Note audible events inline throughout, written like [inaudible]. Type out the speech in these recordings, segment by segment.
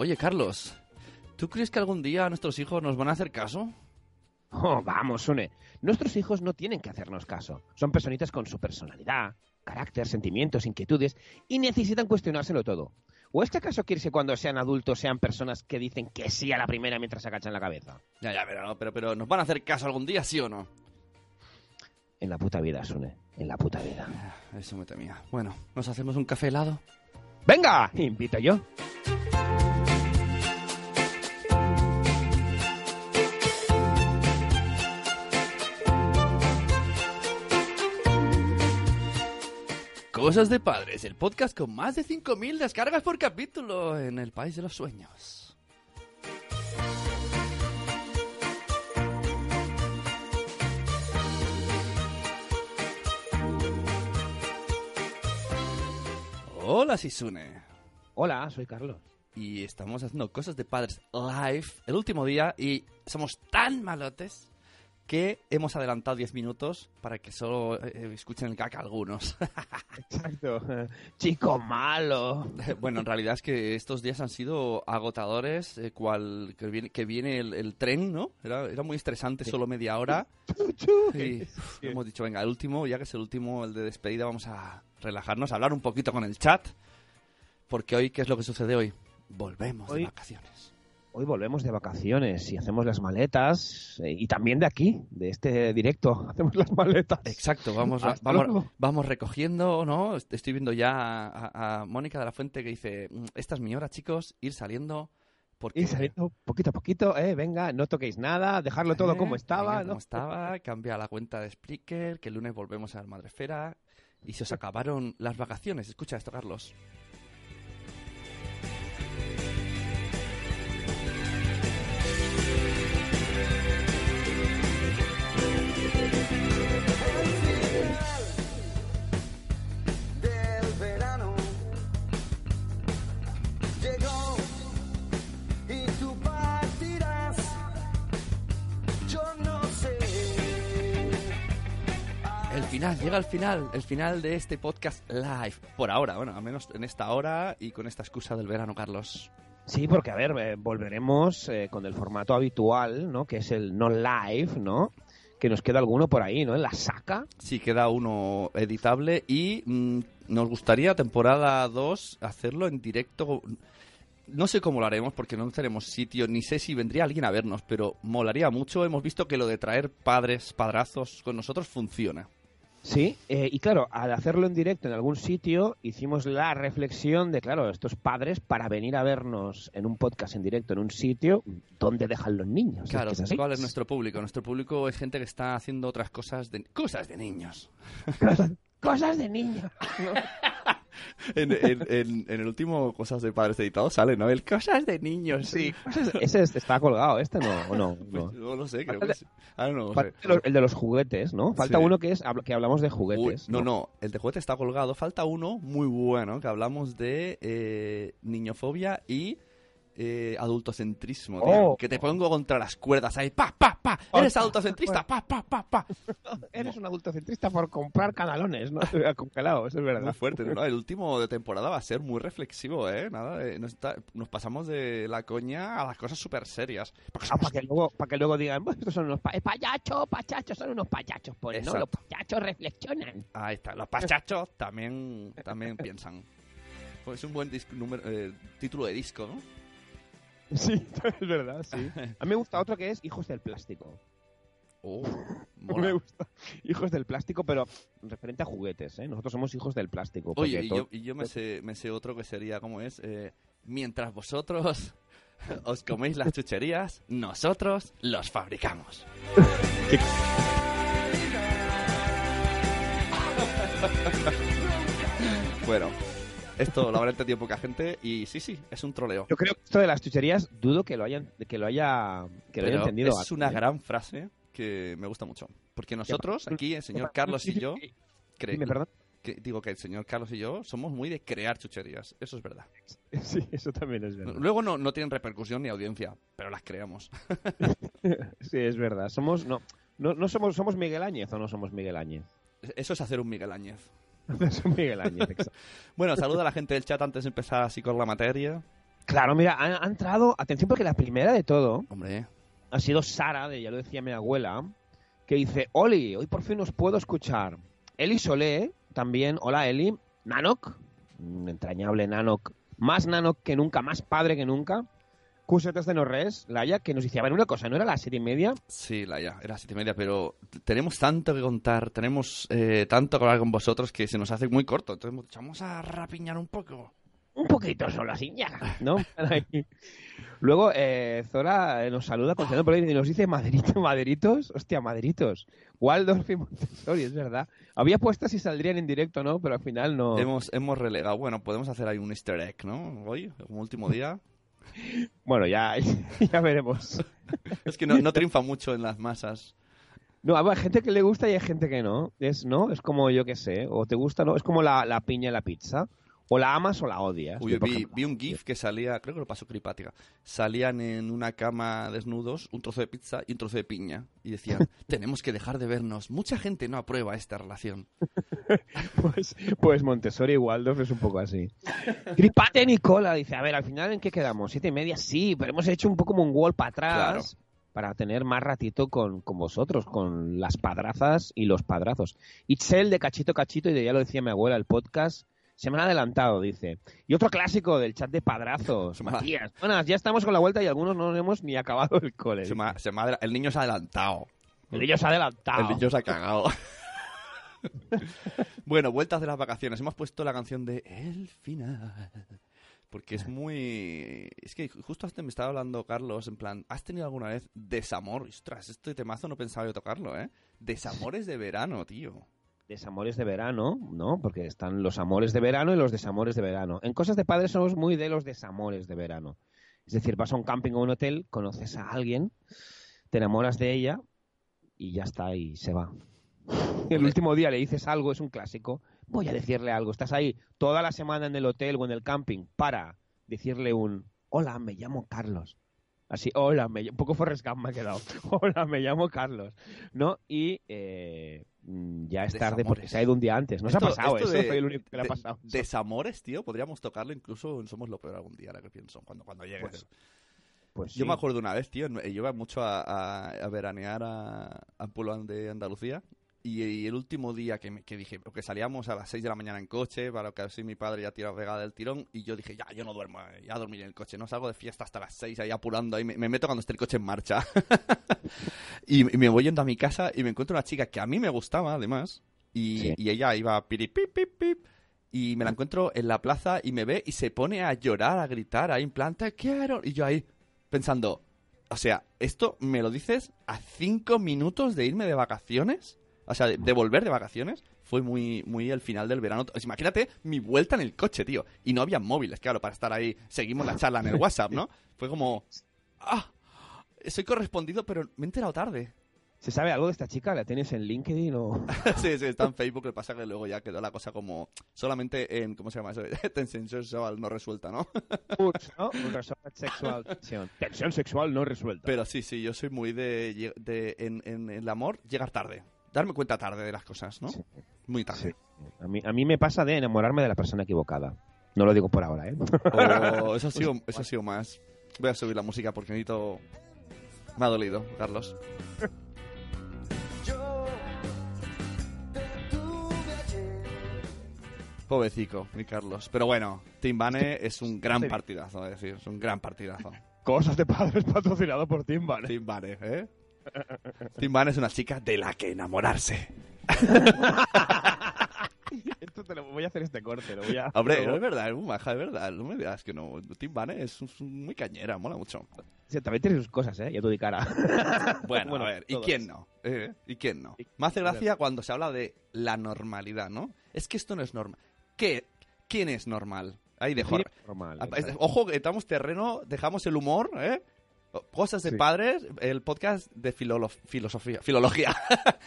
Oye, Carlos, ¿tú crees que algún día nuestros hijos nos van a hacer caso? Oh, vamos, Sune. Nuestros hijos no tienen que hacernos caso. Son personitas con su personalidad, carácter, sentimientos, inquietudes y necesitan cuestionárselo todo. ¿O este caso quieres que cuando sean adultos sean personas que dicen que sí a la primera mientras se agachan la cabeza? Ya, ya, pero, no, pero, pero ¿nos van a hacer caso algún día, sí o no? En la puta vida, Sune. En la puta vida. Eso me temía. Bueno, ¿nos hacemos un café helado? ¡Venga! Invito yo. Cosas de Padres, el podcast con más de 5.000 descargas por capítulo en el País de los Sueños. Hola, Sisune. Hola, soy Carlos. Y estamos haciendo Cosas de Padres live el último día y somos tan malotes que hemos adelantado 10 minutos para que solo eh, escuchen el caca algunos. [laughs] Exacto. Chico malo. [laughs] bueno, en realidad es que estos días han sido agotadores, eh, cual que viene, que viene el, el tren, ¿no? Era, era muy estresante, solo media hora. [laughs] Y uf, hemos dicho, venga, el último, ya que es el último, el de despedida, vamos a relajarnos, a hablar un poquito con el chat. Porque hoy, ¿qué es lo que sucede hoy? Volvemos Hoy- de vacaciones. Hoy volvemos de vacaciones y hacemos las maletas. eh, y también de aquí, de este directo, [laughs] hacemos las maletas. Exacto, vamos, Hasta vamos, recogiendo, ¿no? Estoy viendo ya a, a- a Mónica de la Fuente que dice, "Mm, esta es mi hora, chicos, ir saliendo. Porque, Y saliendo poquito a poquito, eh, venga, no toquéis nada, dejarlo todo Eh, como estaba, venga, ¿no? como estaba, cambia la cuenta de Spreaker, que el lunes volvemos a Madrefera. Y se os acabaron las vacaciones. Escucha esto, Carlos. Final, llega el final, el final de este podcast live. Por ahora, bueno, al menos en esta hora y con esta excusa del verano, Carlos. Sí, porque a ver, eh, volveremos eh, con el formato habitual, ¿no? Que es el no live, ¿no? Que nos queda alguno por ahí, ¿no? En la saca. Sí, queda uno editable y mm, nos gustaría temporada 2 hacerlo en directo. No sé cómo lo haremos porque no tenemos sitio, ni sé si vendría alguien a vernos, pero molaría mucho. Hemos visto que lo de traer padres, padrazos con nosotros funciona. Sí, eh, y claro, al hacerlo en directo en algún sitio, hicimos la reflexión de, claro, estos padres para venir a vernos en un podcast en directo en un sitio, ¿dónde dejan los niños? Es Claro, que es así. ¿cuál es nuestro público? Nuestro público es gente que está haciendo otras cosas de, cosas de niños. Cosas de niños. [laughs] En, en- en- en el último Cosas de Padres Editados sale, ¿no? El Cosas de Niños. Sí, ese es- está colgado, este no, ¿o no. [laughs] Pues no. no lo sé, creo Falta que de- sí. Ah, no, el de los- el de los juguetes, ¿no? Falta Sí. uno que es que hablamos de Uy, juguetes. no, no, el de juguete está colgado. Falta uno muy bueno, que hablamos de eh, niñofobia y eh, adultocentrismo. tío. Oh. Que te pongo contra las cuerdas ahí, pa, pa, pa. Eres Oh, adultocentrista, pa, pa, pa, pa. [laughs] Eres un adultocentrista por comprar canalones, ¿no? [laughs] Congelados, es Muy verdad. fuerte, ¿no? El último de temporada va a ser muy reflexivo, ¿eh? Nada, de- nos, está- nos pasamos de la coña a las cosas súper serias. Ah, para que luego, para que luego digan, "Pues estos son unos pa- eh, payachos, pachachos, son unos payachos, pues, ¿no? Los payachos reflexionan. Ahí está, los pachachos también, también piensan. [laughs] Pues es un buen disco- número- eh, título de disco, ¿no? [laughs] Sí, es verdad, sí. [laughs] A mí me gusta otro que es Hijos del Plástico. Oh, [laughs] Me mola. gusta. Hijos del Plástico, pero referente a juguetes, ¿eh? Nosotros somos hijos del plástico. Oye, y yo, y yo me, sé, me sé otro que sería, ¿cómo es? Eh, mientras vosotros os coméis las chucherías, nosotros los fabricamos. bueno, esto lo habrá entendido poca gente y sí, sí, es un troleo. Yo creo que esto de las chucherías dudo que lo hayan, que lo haya, que lo haya entendido. es una ¿eh? gran frase que me gusta mucho. Porque nosotros, aquí, el señor Carlos y yo, [laughs] Dime, perdón. que- digo que el señor Carlos y yo somos muy de crear chucherías. Eso es verdad. [laughs] Sí, eso también es verdad. Luego no, no tienen repercusión ni audiencia, pero las creamos. [laughs] Sí, es verdad. Somos, no, no, no somos, somos Miguel Áñez o no somos Miguel Áñez. Eso es hacer un Miguel Áñez. [laughs] Miguel. Bueno, saluda a la gente del chat antes de empezar así con la materia. Claro, mira, ha, ha entrado, atención porque la primera de todo Hombre, ha sido Sara, de ya lo decía mi abuela, que dice, Oli, hoy por fin os puedo escuchar. Eli Solé, también, hola Eli, Nanok, un entrañable Nanok, más Nanok que nunca, más padre que nunca. Cusetas de Norres, Laia, que nos ver, una cosa, ¿no era las siete y media? sí, la ya, era siete y media, pero tenemos tanto que contar, tenemos eh, tanto que hablar con vosotros que se nos hace muy corto. Entonces vamos a rapiñar un poco. Un poquito solo así, ya, ¿no? [laughs] Luego, eh, Zora eh, nos saluda con por ahí y nos dice Maderito, Maderitos, hostia, Maderitos. Waldorf y Montessori, es verdad. Había puestas y saldrían en directo, ¿no? Pero al final no. Hemos, hemos relegado. Bueno, podemos hacer ahí un easter egg, ¿no? Hoy, como último día. Bueno, ya, [laughs] ya veremos. Es que no, no triunfa mucho en las masas. No, hay gente que le gusta y hay gente que no. Es, ¿no? Es como, yo qué sé, o te gusta, ¿no? Es como la, la piña y la pizza. O la amas o la odias. Uy, vi, un GIF que salía, creo que lo pasó Cripática. Salían en una cama desnudos, un trozo de pizza y un trozo de piña. Y decían, [laughs] tenemos que dejar de vernos. Mucha gente no aprueba esta relación. [laughs] Pues, pues Montessori y Waldorf es un poco así. Gripate Nicola dice, a ver, al final ¿en qué quedamos? ¿Siete y media? Sí, pero hemos hecho un poco como un wall para atrás para tener más ratito con, con vosotros, con las padrazas y los padrazos. Itzel de Cachito Cachito, y de ya lo decía mi abuela, el podcast se me han adelantado, dice. Y otro clásico del chat de padrazos, Matías. Buenas, ya estamos con la vuelta y algunos no hemos ni acabado el cole. Se me ha- se me ha adela- el niño se ha adelantado. El niño se ha adelantado. El niño se ha cagado. [laughs] bueno, vueltas de las vacaciones. Hemos puesto la canción de El final. Porque es muy... Es que justo antes me estaba hablando Carlos, en plan, ¿has tenido alguna vez desamor? Ostras, este temazo no pensaba yo tocarlo, ¿eh? Desamores de verano, tío. Desamores de verano, ¿no? Porque están los amores de verano y los desamores de verano. En cosas de padres somos muy de los desamores de verano. Es decir, vas a un camping o un hotel, conoces a alguien, te enamoras de ella y ya está, y se va. [laughs] El último día le dices algo, es un clásico. Voy a decirle algo. Estás ahí toda la semana en el hotel o en el camping para decirle un hola, me llamo Carlos. Así, hola, me un poco Forrest Gump me ha quedado. [laughs] Hola, me llamo Carlos. ¿No? Y eh, ya es tarde porque se ha ido un día antes. ¿No se ha pasado esto eso? de- Soy el único que le ha de- pasado. Desamores, tío, podríamos tocarlo incluso en Somos lo Peor algún día, ahora que pienso, cuando, cuando llegues. Pues, Pues Yo sí. me acuerdo una vez, tío, yo iba mucho a, a- a veranear a, a Pueblo de Andalucía y, y el último día que, me- que dije, porque salíamos a las 6 de la mañana en coche para que así mi padre ya tiraba vegada del tirón y yo dije, ya, yo no duermo, eh, ya dormiré en el coche, no salgo de fiesta hasta las 6 ahí apurando, ahí me, me meto cuando esté el coche en marcha. [laughs] y, y me voy yendo a mi casa y me encuentro una chica que a mí me gustaba además y, Sí. y ella iba piri, pip, pip, pip, y me la encuentro en la plaza y me ve y se pone a llorar, a gritar, ahí en plan, te quiero. Y yo ahí pensando, o sea, ¿esto me lo dices a cinco minutos de irme de vacaciones? O sea, de, de volver de vacaciones. Fue muy, muy el final del verano. Pues imagínate mi vuelta en el coche, tío. Y no había móviles, claro, para estar ahí. Seguimos la charla en el WhatsApp, ¿no? Fue como, ah, soy correspondido, pero me he enterado tarde. ¿Se sabe algo de esta chica? ¿La tienes en LinkedIn o...? [laughs] sí, sí, está en Facebook. Lo que pasa es que luego ya quedó la cosa como solamente en, ¿cómo se llama eso? [laughs] Tensión sexual no resuelta, ¿no? [laughs] Ups, ¿no? Sexual. Tensión. Tensión sexual no resuelta. Pero sí, sí, yo soy muy de, lle- de en, en el amor, llegar tarde. Darme cuenta tarde de las cosas, ¿no? Sí. Muy tarde. A mí, a mí me pasa de enamorarme de la persona equivocada. No lo digo por ahora, ¿eh? O [laughs] eso ha sido, eso ha sido más. Voy a subir la música porque necesito. Me ha dolido, Carlos. Pobrecito, mi Carlos. Pero bueno, Tim Bane es un gran partidazo, es decir, es un gran partidazo. Cosas de padres [laughs] patrocinado por Timbal. Tim Bane, ¿eh? Tim es una chica de la que enamorarse. [laughs] Esto te lo voy a hacer este corte, lo voy a... Hombre, no es verdad, es muy maja, es verdad. No me digas que no. Tim Bane es, muy cañera, mola mucho. Sí, también tiene sus cosas, ¿eh? Ya tú di cara. [laughs] Bueno, Bueno, a ver, ¿y todos. quién no? ¿Eh? ¿Y quién no? Me hace gracia cuando se habla de la normalidad, ¿no? Es que esto no es normal. ¿Qué? ¿Quién es normal? Ahí dejo. Normal. Ah, Ojo, que estamos terreno, dejamos el humor, ¿eh? Cosas de Sí. padres, el podcast de filolo- filosofía, filología. [laughs]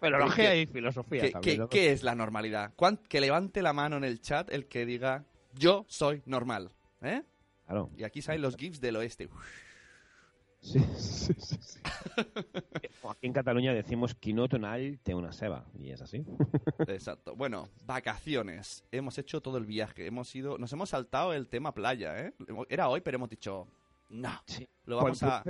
Filología ¿Qué- y filosofía ¿Qué, también, qué- ¿no? qué es la normalidad? ¿Cuán- que levante la mano en el chat el que diga yo soy normal, ¿eh? Claro. Y aquí salen los gifs del oeste. Sí, [laughs] sí, sí, sí. [laughs] Aquí en Cataluña decimos qui no tonal té una ceba, y es así. Exacto. Bueno, vacaciones. Hemos hecho todo el viaje. Hemos ido, nos hemos saltado el tema playa, ¿eh? Era hoy, pero hemos dicho, no. Sí. Lo vamos a...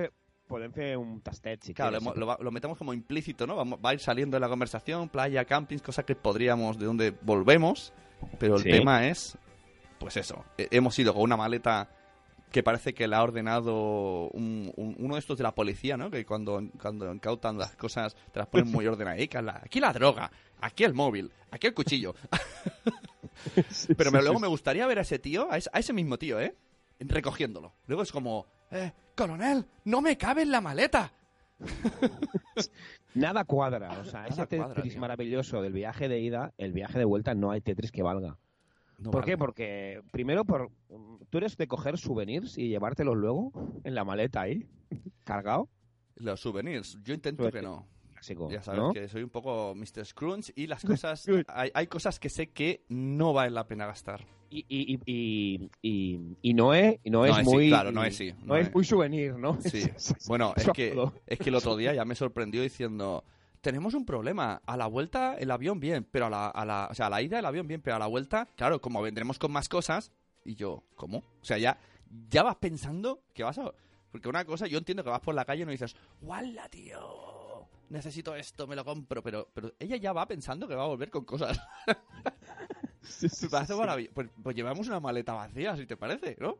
Podem fer un tastet, si Claro, lo, quieres. lo va- lo metemos como implícito, ¿no? Vamos, va a ir saliendo de la conversación, playa, campings, cosas que podríamos, de donde volvemos, pero el Sí. tema es, pues eso, hemos ido con una maleta que parece que la ha ordenado un- un- uno de estos de la policía, ¿no? Que cuando, cuando incautan las cosas te las ponen muy [laughs] ordenadicas. La- Aquí la droga, aquí el móvil, aquí el cuchillo. [laughs] Pero me- luego me gustaría ver a ese tío, a ese, a ese mismo tío, ¿eh? Recogiéndolo. Luego es como, eh, coronel, no me cabe en la maleta. [laughs] Nada cuadra. O sea, Nada ese cuadra, Tetris tío. maravilloso del viaje de ida, el viaje de vuelta no hay Tetris que valga. No ¿Por qué? Porque, primero, por tú eres de coger souvenirs y llevártelos luego en la maleta ahí, cargado. Los souvenirs, yo intento que no. Clásico, Ya sabes ¿no? que soy un poco Mr. Scrunch y las [laughs] cosas. Hay, hay cosas que sé que no vale la pena gastar. Y, y, y, y, y, y Noé, y Noé Noé es sí, muy. claro, Noé sí, Noé Noé. es muy souvenir, ¿no? Sí. [laughs] Es- Bueno, es que, es que el otro día [laughs] ya me sorprendió diciendo. Tenemos un problema. A la vuelta el avión bien, pero a la, a la, o sea, a la ida el avión bien, pero a la vuelta, claro, como vendremos con más cosas, y yo, ¿cómo? O sea, ya, ya vas pensando que vas a... Porque una cosa, yo entiendo que vas por la calle y no dices, ¡Wala, tío! Necesito esto, me lo compro, pero, pero ella ya va pensando que va a volver con cosas. [laughs] Sí, sí, Me parece sí. maravilloso. Pues, pues llevamos una maleta vacía, si te parece, ¿no?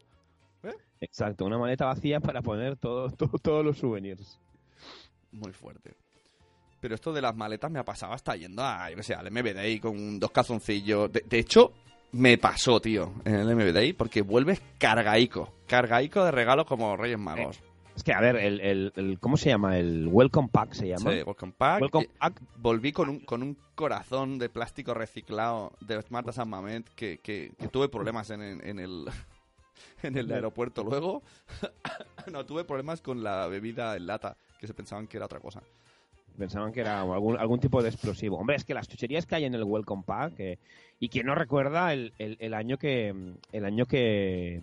Exacto, una maleta vacía para poner todo, todo- todos los souvenirs. Muy fuerte. Pero esto de las maletas me ha pasado hasta yendo a, yo qué sé, al MBDI con dos calzoncillos. De, de hecho, me pasó, tío, en el MBDI, porque vuelves cargaico. Cargaico de regalos como Reyes Magos. Es que, a ver, el, el, el- ¿cómo se llama? El Welcome Pack se llama. Sí, Welcome Pack. Welcome Y Pack. volví con un, con un corazón de plástico reciclado de Marta San Mamet que, que, que tuve problemas en, en- en el... [laughs] En el aeropuerto luego. [laughs] no, tuve problemas con la bebida en lata, que se pensaban que era otra cosa. Pensaban que era algún, algún tipo de explosivo. Hombre, es que las chucherías que hay en el Welcome Pack, eh, y quien no recuerda el, el- el año que el año que,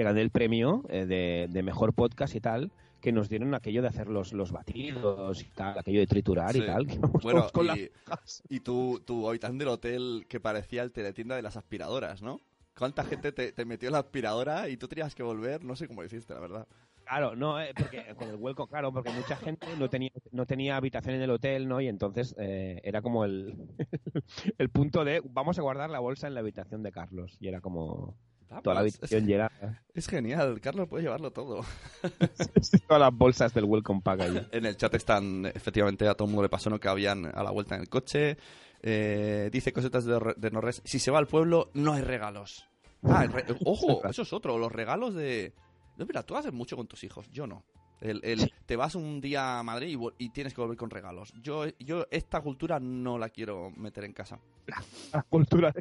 que gané el premio eh, de, de mejor podcast y tal, que nos dieron aquello de hacer los, los batidos y tal, aquello de triturar y Sí. tal. que Bueno, con y, las y tu, tu habitante del hotel que parecía el teletienda de las aspiradoras, ¿no? ¿Cuánta gente te, te metió en la aspiradora y tú tenías que volver? No sé cómo hiciste, la verdad. Claro, no, eh, porque con el Welcome, claro, porque mucha gente no tenía, no tenía habitación en el hotel, ¿no? Y entonces eh, era como el, [laughs] el punto de vamos a guardar la bolsa en la habitación de Carlos. Y era como Toda la habitación llena. [laughs] es genial, Carlos puede llevarlo todo. [laughs] todas las bolsas del Welcome Pack ahí. [laughs] En el chat están, efectivamente, a todo el mundo le pasó, ¿no? Que habían a la vuelta en el coche. Eh, dice cosetas de, de Norres. Si se va al pueblo, no hay regalos. Ah, re- ojo, eso es otro. Los regalos de... No, mira, tú haces mucho con tus hijos, yo no. El, el- Te vas un día a Madrid y, tienes que volver con regalos. Yo, yo esta cultura no la quiero meter en casa. [laughs] La cultura.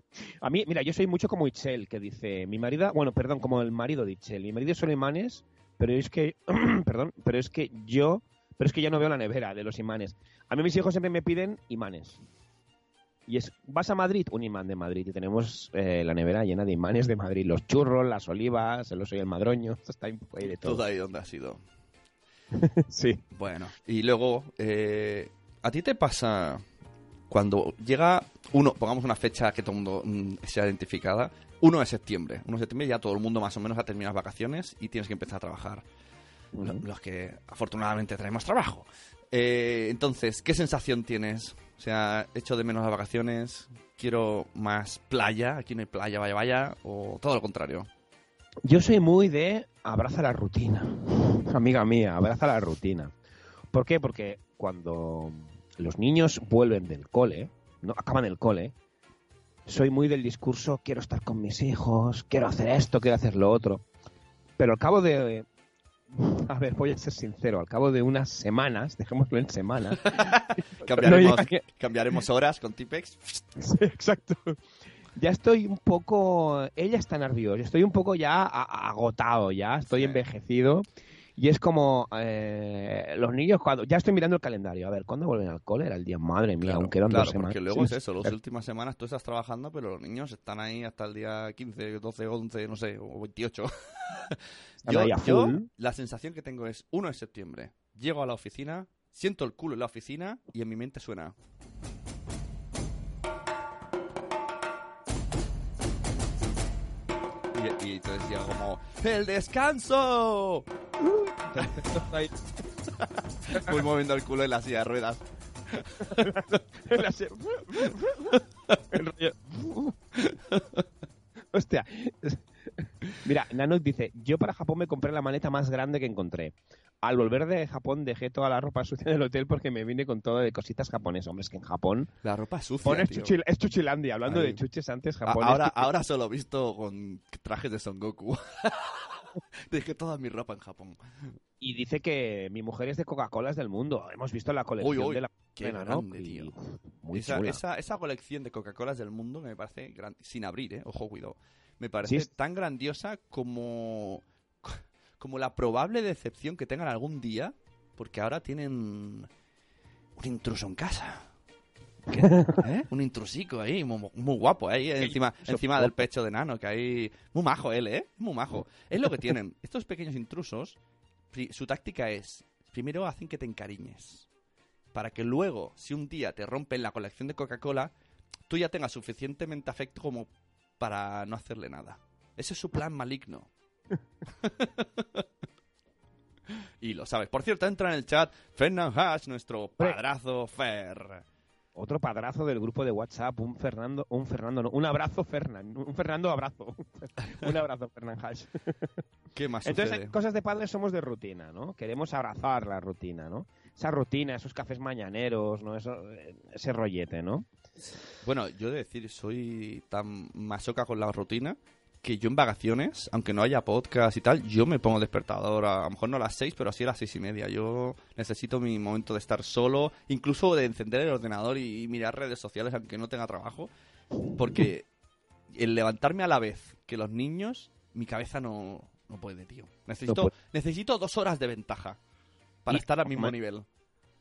A mí, mira, yo soy mucho como Itzel, que dice, mi marido, bueno, perdón, como el marido de Itzel. Mi marido son imanes, pero es que, [clears throat] perdón, pero es que yo, pero es que yo no veo la nevera de los imanes. A mí mis hijos siempre me piden imanes. Y es, vas a Madrid, un imán de Madrid. Y tenemos eh, la nevera llena de imanes de Madrid. Los churros, las olivas, el oso y el madroño. [laughs] Está ahí, de todo. Todo ahí donde has ido. [laughs] Sí. Bueno, y luego, eh, ¿a ti te pasa cuando llega uno, pongamos una fecha que todo el mundo mm, sea identificada, 1 de septiembre? 1 de septiembre ya todo el mundo más o menos ha terminado las vacaciones y tienes que empezar a trabajar. Lo- Los que afortunadamente traemos trabajo. Eh, entonces, ¿qué sensación tienes? O sea, echo de menos las vacaciones, quiero más playa, aquí no hay playa, vaya, vaya, o todo lo contrario. Yo soy muy de abraza la rutina. [laughs] Amiga mía, abraza la rutina. ¿Por qué? Porque cuando los niños vuelven del cole, no acaban el cole, soy muy del discurso quiero estar con mis hijos, quiero hacer esto, quiero hacer lo otro. Pero al cabo de [laughs] a ver, voy a ser sincero, al cabo de unas semanas, dejémoslo en semanas, [laughs] Cambiaremos, No, cambiaremos horas con Tipex. Sí, exacto. Ya estoy un poco. Ella está nerviosa. Estoy un poco ya agotado, ya. Estoy Sí. envejecido. Y es como eh, los niños cuando... Ya estoy mirando el calendario. A ver, ¿cuándo vuelven al cole? Era el día, madre mía, Claro, aunque eran claro, dos semanas. porque luego es eso, las últimas semanas tú estás trabajando, pero los niños están ahí hasta el día 15, 12, 11, no sé, o 28. Están [laughs] yo, yo, la sensación que tengo es 1 de septiembre, llego a la oficina, siento el culo en la oficina y en mi mente suena... Y, y entonces llega como... ¡El descanso! [laughs] Voy [laughs] moviendo el culo en la silla de ruedas. [laughs] Hostia. Mira, Nanuk dice, yo para Japón me compré la maleta más grande que encontré. Al volver de Japón dejé toda la ropa sucia del hotel porque me vine con todo de cositas japonesas. Hombre, es que en Japón... La ropa sucia, Japón es, chuchil- es chuchilandia. Hablando de chuches antes, Japón ahora, es... ahora solo he visto con trajes de Son Goku. [laughs] Dejé toda mi ropa en Japón. Y dice que mi mujer es de Coca-Colas del mundo. Hemos visto la colección Uy, uy, de la... qué grande, tío. Muy esa, chula. esa, esa colección de Coca-Colas del mundo me parece gran- sin abrir, ¿eh? Ojo, cuidado. Me parece Sí, tan grandiosa como, como la probable decepción que tengan algún día, porque ahora tienen un intruso en casa. ¿Qué? [laughs] ¿Eh? Un intrusico ahí, muy, muy guapo, ahí encima, encima del pecho de Nano, que ahí... Muy majo él, ¿eh? Muy majo. [laughs] Es lo que tienen. Estos pequeños intrusos, su táctica es, primero hacen que te encariñes, para que luego, si un día te rompen la colección de Coca-Cola, tú ya tengas suficientemente afecto como para no hacerle nada. Ese es su plan maligno. [laughs] y lo sabes. Por cierto, entra en el chat Fernand Hash, nuestro padrazo Fer. Otro padrazo del grupo de WhatsApp, un Fernando, un Fernando, no, un abrazo Fernand, un Fernando abrazo, [laughs] un abrazo Fernand Hash. ¿Qué más Entonces, sucede? cosas de padres somos de rutina, ¿no? Queremos abrazar la rutina, ¿no? Esa rutina, esos cafés mañaneros, ¿no? Eso, eh, ese rollete, ¿no? Bueno, yo de decir, soy tan masoca con la rutina que yo en vacaciones, aunque no haya podcast y tal, yo me pongo despertador, a, a lo mejor no a las seis, pero así a las seis y media. Yo necesito mi momento de estar solo, incluso de encender el ordenador y, y mirar redes sociales aunque no tenga trabajo, porque [laughs] el levantarme a la vez que los niños, mi cabeza no, no puede, tío. Necesito, puede. necesito dos horas de ventaja para Y- estar al mismo nivel.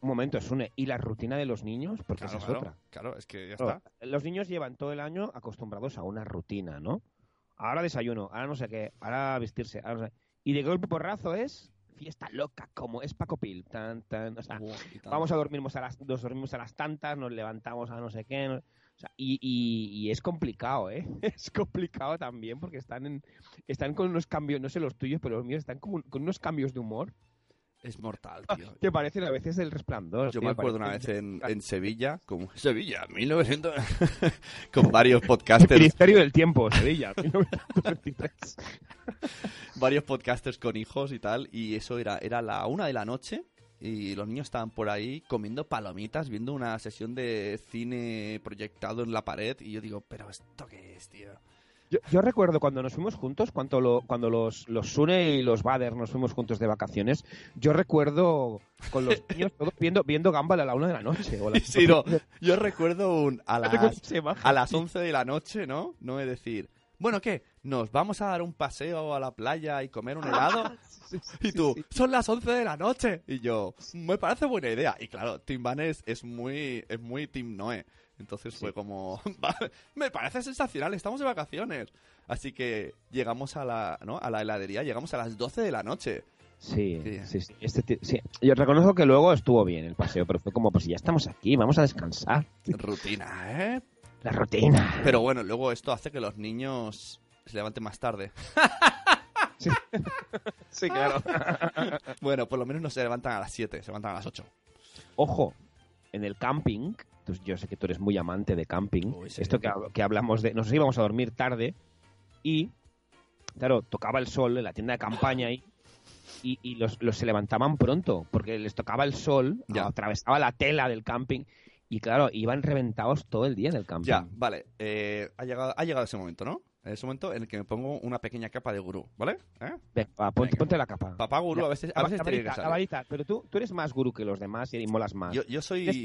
Un momento, Sune, ¿y la rutina de los niños? Porque Claro, esa es claro, otra. claro, es que ya está. Los niños llevan todo el año acostumbrados a una rutina, ¿no? Ahora desayuno, ahora no sé qué, ahora vestirse, ahora no sé. Y de golpe porrazo es fiesta loca, como es Paco Pil. Tan, tan, o sea, vamos a dormirnos a las, nos dormimos a las tantas, nos levantamos a no sé qué. no- o sea, y, y- y es complicado, ¿eh? [laughs] Es complicado también porque están en, están con unos cambios, no sé los tuyos, pero los míos están como con unos cambios de humor Es mortal, tío. que parecen a veces del resplandor. Yo tío, me acuerdo una vez en, en Sevilla, como Sevilla, 1900, con varios El podcasters, Ministerio del Tiempo, Sevilla, [laughs] 1923. varios podcasters con hijos y tal, y eso era, era la una de la noche y los niños estaban por ahí comiendo palomitas, viendo una sesión de cine proyectado en la pared, y yo digo, pero esto qué es, tío. Yo, yo recuerdo cuando nos fuimos juntos, cuando, lo- cuando los, los Sune y los Bader nos fuimos juntos de vacaciones, yo recuerdo con los [laughs] niños todos viendo, viendo Gumball a la una de la noche. O a las [laughs] Sí, no, yo recuerdo un, a [laughs] las a las 11 de la noche, ¿no? No es decir, bueno, ¿qué? ¿Nos vamos a dar un paseo a la playa y comer un helado? Sí, Y tú, sí. son las 11 de la noche. Y yo, me parece buena idea. Y claro, Tim Van es, es muy es muy Tim Noé. Entonces fue como, [laughs] "Va, me parece sensacional, estamos de vacaciones. Así que llegamos a la, ¿no? a la heladería, llegamos a las 12 de la noche. Sí, Sí. sí, sí, este sí. Yo reconozco que luego estuvo bien el paseo, pero fue como, pues ya estamos aquí, vamos a descansar. Rutina, ¿eh? La rutina. Pero bueno, luego esto hace que los niños se levanten más tarde. [laughs] [laughs] Sí, claro. Bueno, por lo menos no se levantan a las 7, se levantan a las 8. Ojo, en el camping, tú- yo sé que tú eres muy amante de camping, Uy, sí. esto que, que hablamos de, nos íbamos a dormir tarde y, claro, tocaba el sol en la tienda de campaña ahí y, y los, los se levantaban pronto porque les tocaba el sol, Ya. atravesaba la tela del camping y, claro, iban reventados todo el día en el camping. Ya, vale. eh, ha, llegado, ha llegado ese momento, ¿no? Ese momento en el que me pongo una pequeña capa de gurú, ¿vale? ¿Eh? Venga, va, ponte, Venga. ponte la capa. Papá gurú Ya. a veces, a veces tiene que salir. pero tú, tú eres más gurú que los demás y molas más. Yo, yo soy...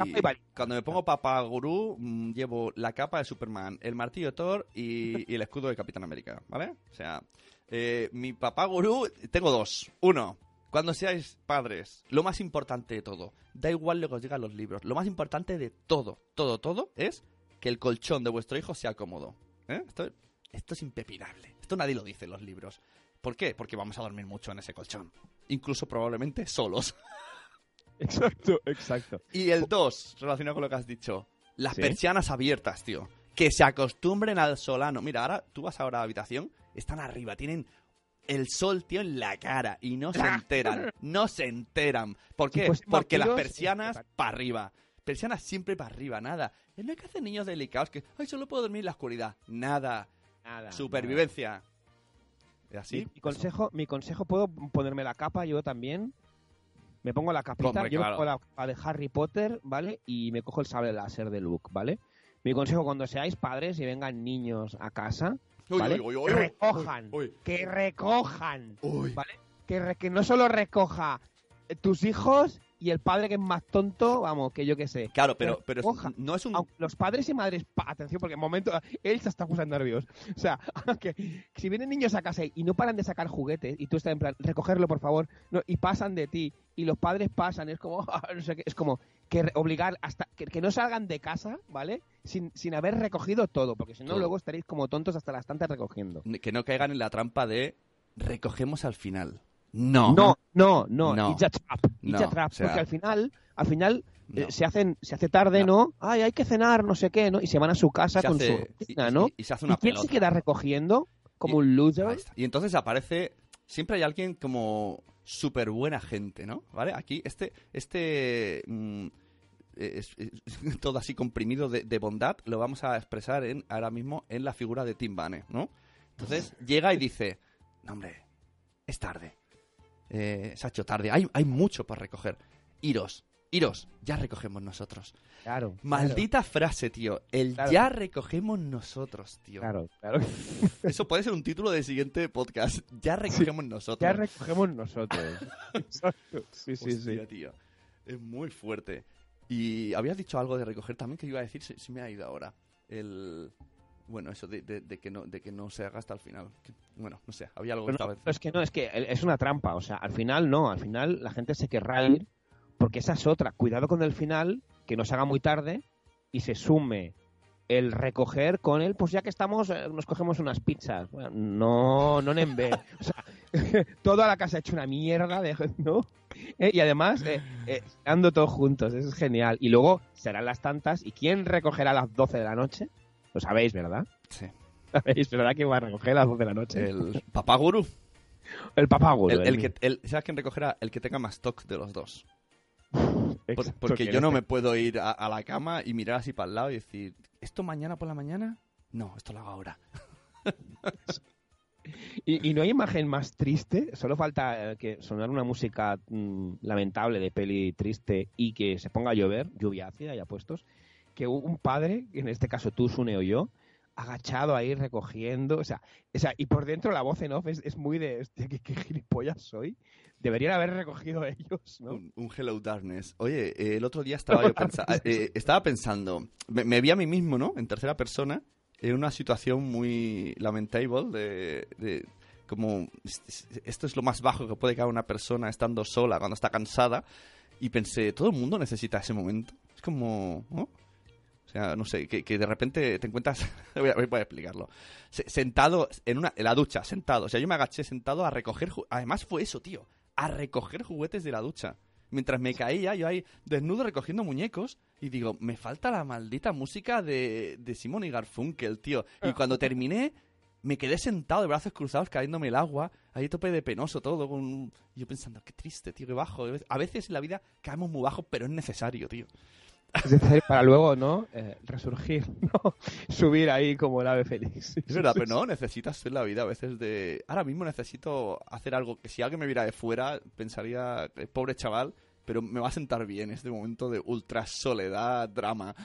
Cuando me pongo papá gurú, mm, llevo la capa de Superman, el martillo de Thor y, [laughs] y el escudo de Capitán América, ¿vale? O sea, eh, mi papá gurú, tengo dos. Uno, Cuando seáis padres, lo más importante de todo, da igual lo que os digan los libros, lo más importante de todo, todo, todo, es que el colchón de vuestro hijo sea cómodo. ¿eh? Esto, esto es impepinable. Esto nadie lo dice en los libros. ¿Por qué? Porque vamos a dormir mucho en ese colchón. Incluso probablemente solos. [laughs] Exacto, exacto. Y el 2, relacionado con lo que has dicho, las ¿Sí? persianas abiertas, tío. Que se acostumbren al solano. Mira, ahora tú vas ahora a la habitación, están arriba, tienen el sol, tío, en la cara y no se enteran. No se enteran. ¿Por qué? Porque las persianas eh, para arriba. Persianas siempre para arriba, nada. No hay que hacer niños delicados que, ay, solo puedo dormir en la oscuridad. Nada. Nada, Supervivencia. ¿Es así? Mi, consejo, mi consejo, ¿puedo ponerme la capa yo también? Me pongo la capita, Hombre, yo claro. me pongo la capa de Harry Potter, ¿vale? Y me cojo el sable láser de Luke, ¿vale? Mi consejo, cuando seáis padres y vengan niños a casa, Uy, ¿vale? uy, uy, uy, que recojan, que recojan. ¿vale? Que, re- que no solo recoja eh, tus hijos y el padre que es más tonto, vamos, que yo qué sé. Claro, pero, pero es- recoja. no es un... Los padres y madres, atención, porque en momento él se está pusiendo nervios. O sea, [laughs] que si vienen niños a casa y no paran de sacar juguetes y tú estás en plan, recogerlo por favor, no, y pasan de ti y los padres pasan, es como, [laughs] no sé qué, es como que obligar hasta que, que no salgan de casa, ¿vale? Sin, sin haber recogido todo, porque si no Todo. luego estaréis como tontos hasta las tantas recogiendo. que no caigan en la trampa de recogemos al final. No. No, no, no, No. it's a trap, it's No, a trap, o sea- porque al final, al final No. eh, se hacen, se hace tarde, ¿no? Ay, hay que cenar, no sé qué, ¿no? Y se van a su casa Se con hace- su y- rutina, y- ¿no? y se hace ¿Y una quién pelota. se queda recogiendo? Como Y- un loser. Y entonces aparece. Siempre hay alguien como súper buena gente, ¿no? ¿Vale? Aquí, este. Este. mm, es- es- [laughs] todo así comprimido de, de bondad, lo vamos a expresar en, ahora mismo en la figura de Tim Bane, ¿no? Entonces llega y dice: No, hombre, es tarde. Eh, se ha hecho tarde. Hay, hay mucho por recoger. Iros, iros, ya recogemos nosotros. Claro. Maldita frase, tío. El Claro. ya recogemos nosotros, tío. Claro, claro. [laughs] Eso puede ser un título del siguiente podcast. Ya recogemos nosotros. Ya recogemos nosotros. [laughs] Sí, sí, sí. Tío. Es muy fuerte. Y habías dicho algo de recoger también que iba a decir, se, se me ha ido ahora. El bueno, eso de, de- de que no de que no se haga hasta el final. Que- bueno, no sé, había algo que Pero no, estaba es que no, es que es una trampa. O sea, al final no. Al final la gente se querrá ir porque esa es otra. Cuidado con el final, que nos haga muy tarde y se sume el recoger con él, pues ya que estamos, eh, nos cogemos unas pizzas. Bueno, no, no nembe. O sea, [laughs] toda la casa hecho una mierda, de, ¿no? Eh, y además, eh, eh, ando todos juntos, eso es genial. Y luego serán las tantas. ¿Y quién recogerá a las 12 de la noche? Lo sabéis, ¿verdad? Sí. [laughs] ¿Sabéis, verdad? que va a recoger a las 12 de la noche? El papá gurú. [laughs] El papá Guru, El, que, el, ¿Sabes quién recogerá? El que tenga más stock de los dos. Por- porque que yo no me puedo ir a, a la cama y mirar así para el lado y decir, ¿esto mañana por la mañana? No, esto lo hago ahora. [laughs] Y, y no hay imagen más triste, solo falta eh, que sonar una música mm, lamentable de peli triste y que se ponga a llover, lluvia ácida ya puestos, que un padre, en este caso tú, Sune o yo, agachado ahí recogiendo, o sea, o sea y por dentro la voz en off es, es muy de, hostia, ¿qué, qué gilipollas soy. Deberían haber recogido [laughs] ellos, ¿no? Un, un Hello Darkness. Oye, eh, el otro día estaba yo pensa- [laughs] eh, estaba pensando, me, me vi a mí mismo, ¿no? En tercera persona, en una situación muy lamentable de, de como esto es lo más bajo que puede caer una persona estando sola cuando está cansada y pensé, todo el mundo necesita ese momento. Es como, ¿no? Sea, no sé, que, que de repente te encuentras, [laughs] voy a, voy a explicarlo, Se- sentado en, una, en la ducha, sentado. O sea, yo me agaché sentado a recoger, además fue eso, tío, a recoger juguetes de la ducha. Mientras me caía, yo ahí desnudo recogiendo muñecos y digo, me falta la maldita música de, de Simon y Garfunkel, tío. Y cuando terminé, me quedé sentado de brazos cruzados cayéndome el agua, ahí tope de penoso todo, con... yo pensando, qué triste, tío, qué bajo. A veces en la vida caemos muy bajo, pero es necesario, tío. Es decir, para luego, ¿no? Eh, resurgir, [laughs] ¿no? Subir ahí como el ave félix. Es verdad, pero [laughs] no, necesitas en la vida a veces de... Ahora mismo necesito hacer algo que si alguien me viera de fuera pensaría, eh, pobre chaval, pero me va a sentar bien este momento de ultra soledad, drama.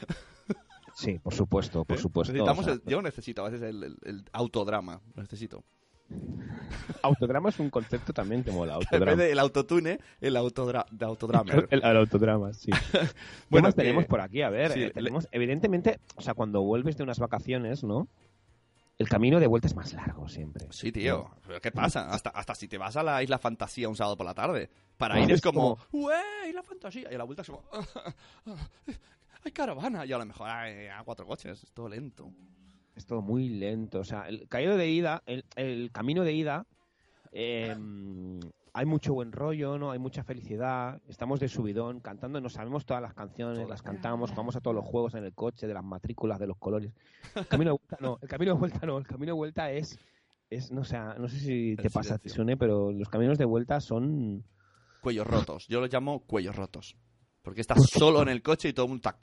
Sí, por supuesto, por ¿eh? supuesto. Necesitamos o sea, el- yo necesito a veces el, el- el autodrama, lo necesito. Autodrama es un concepto también que mola. [laughs] En vez Autodrama. del autotune, el autodra de autodrama. [laughs] El, el autodrama, sí. [laughs] Bueno, que- tenemos por aquí, a ver, sí, eh, le- tenemos, evidentemente, o sea, cuando vuelves de unas vacaciones, ¿no? el camino de vuelta es más largo siempre. Sí, tío. ¿Pero ¿Qué pasa? Hasta, hasta si te vas a la Isla Fantasía un sábado por la tarde. Para ir es como, ¡Ué! Isla Fantasía. Y a la vuelta es como, ¡Hay caravana! Y a lo mejor hay a cuatro coches. Es todo lento. Es todo muy lento. O sea, el caído de ida, el, el camino de ida, eh, hay mucho buen rollo, ¿no? Hay mucha felicidad. Estamos de subidón, cantando, nos sabemos todas las canciones, las cantamos, jugamos a todos los juegos en el coche, de las matrículas, de los colores. El camino de vuelta no, el camino de vuelta no, el camino de vuelta es, es no, sé, no sé si te El pasa. Sune, pero los caminos de vuelta son... Cuellos rotos. Yo los llamo cuellos rotos. Porque estás solo en el coche y todo el mundo está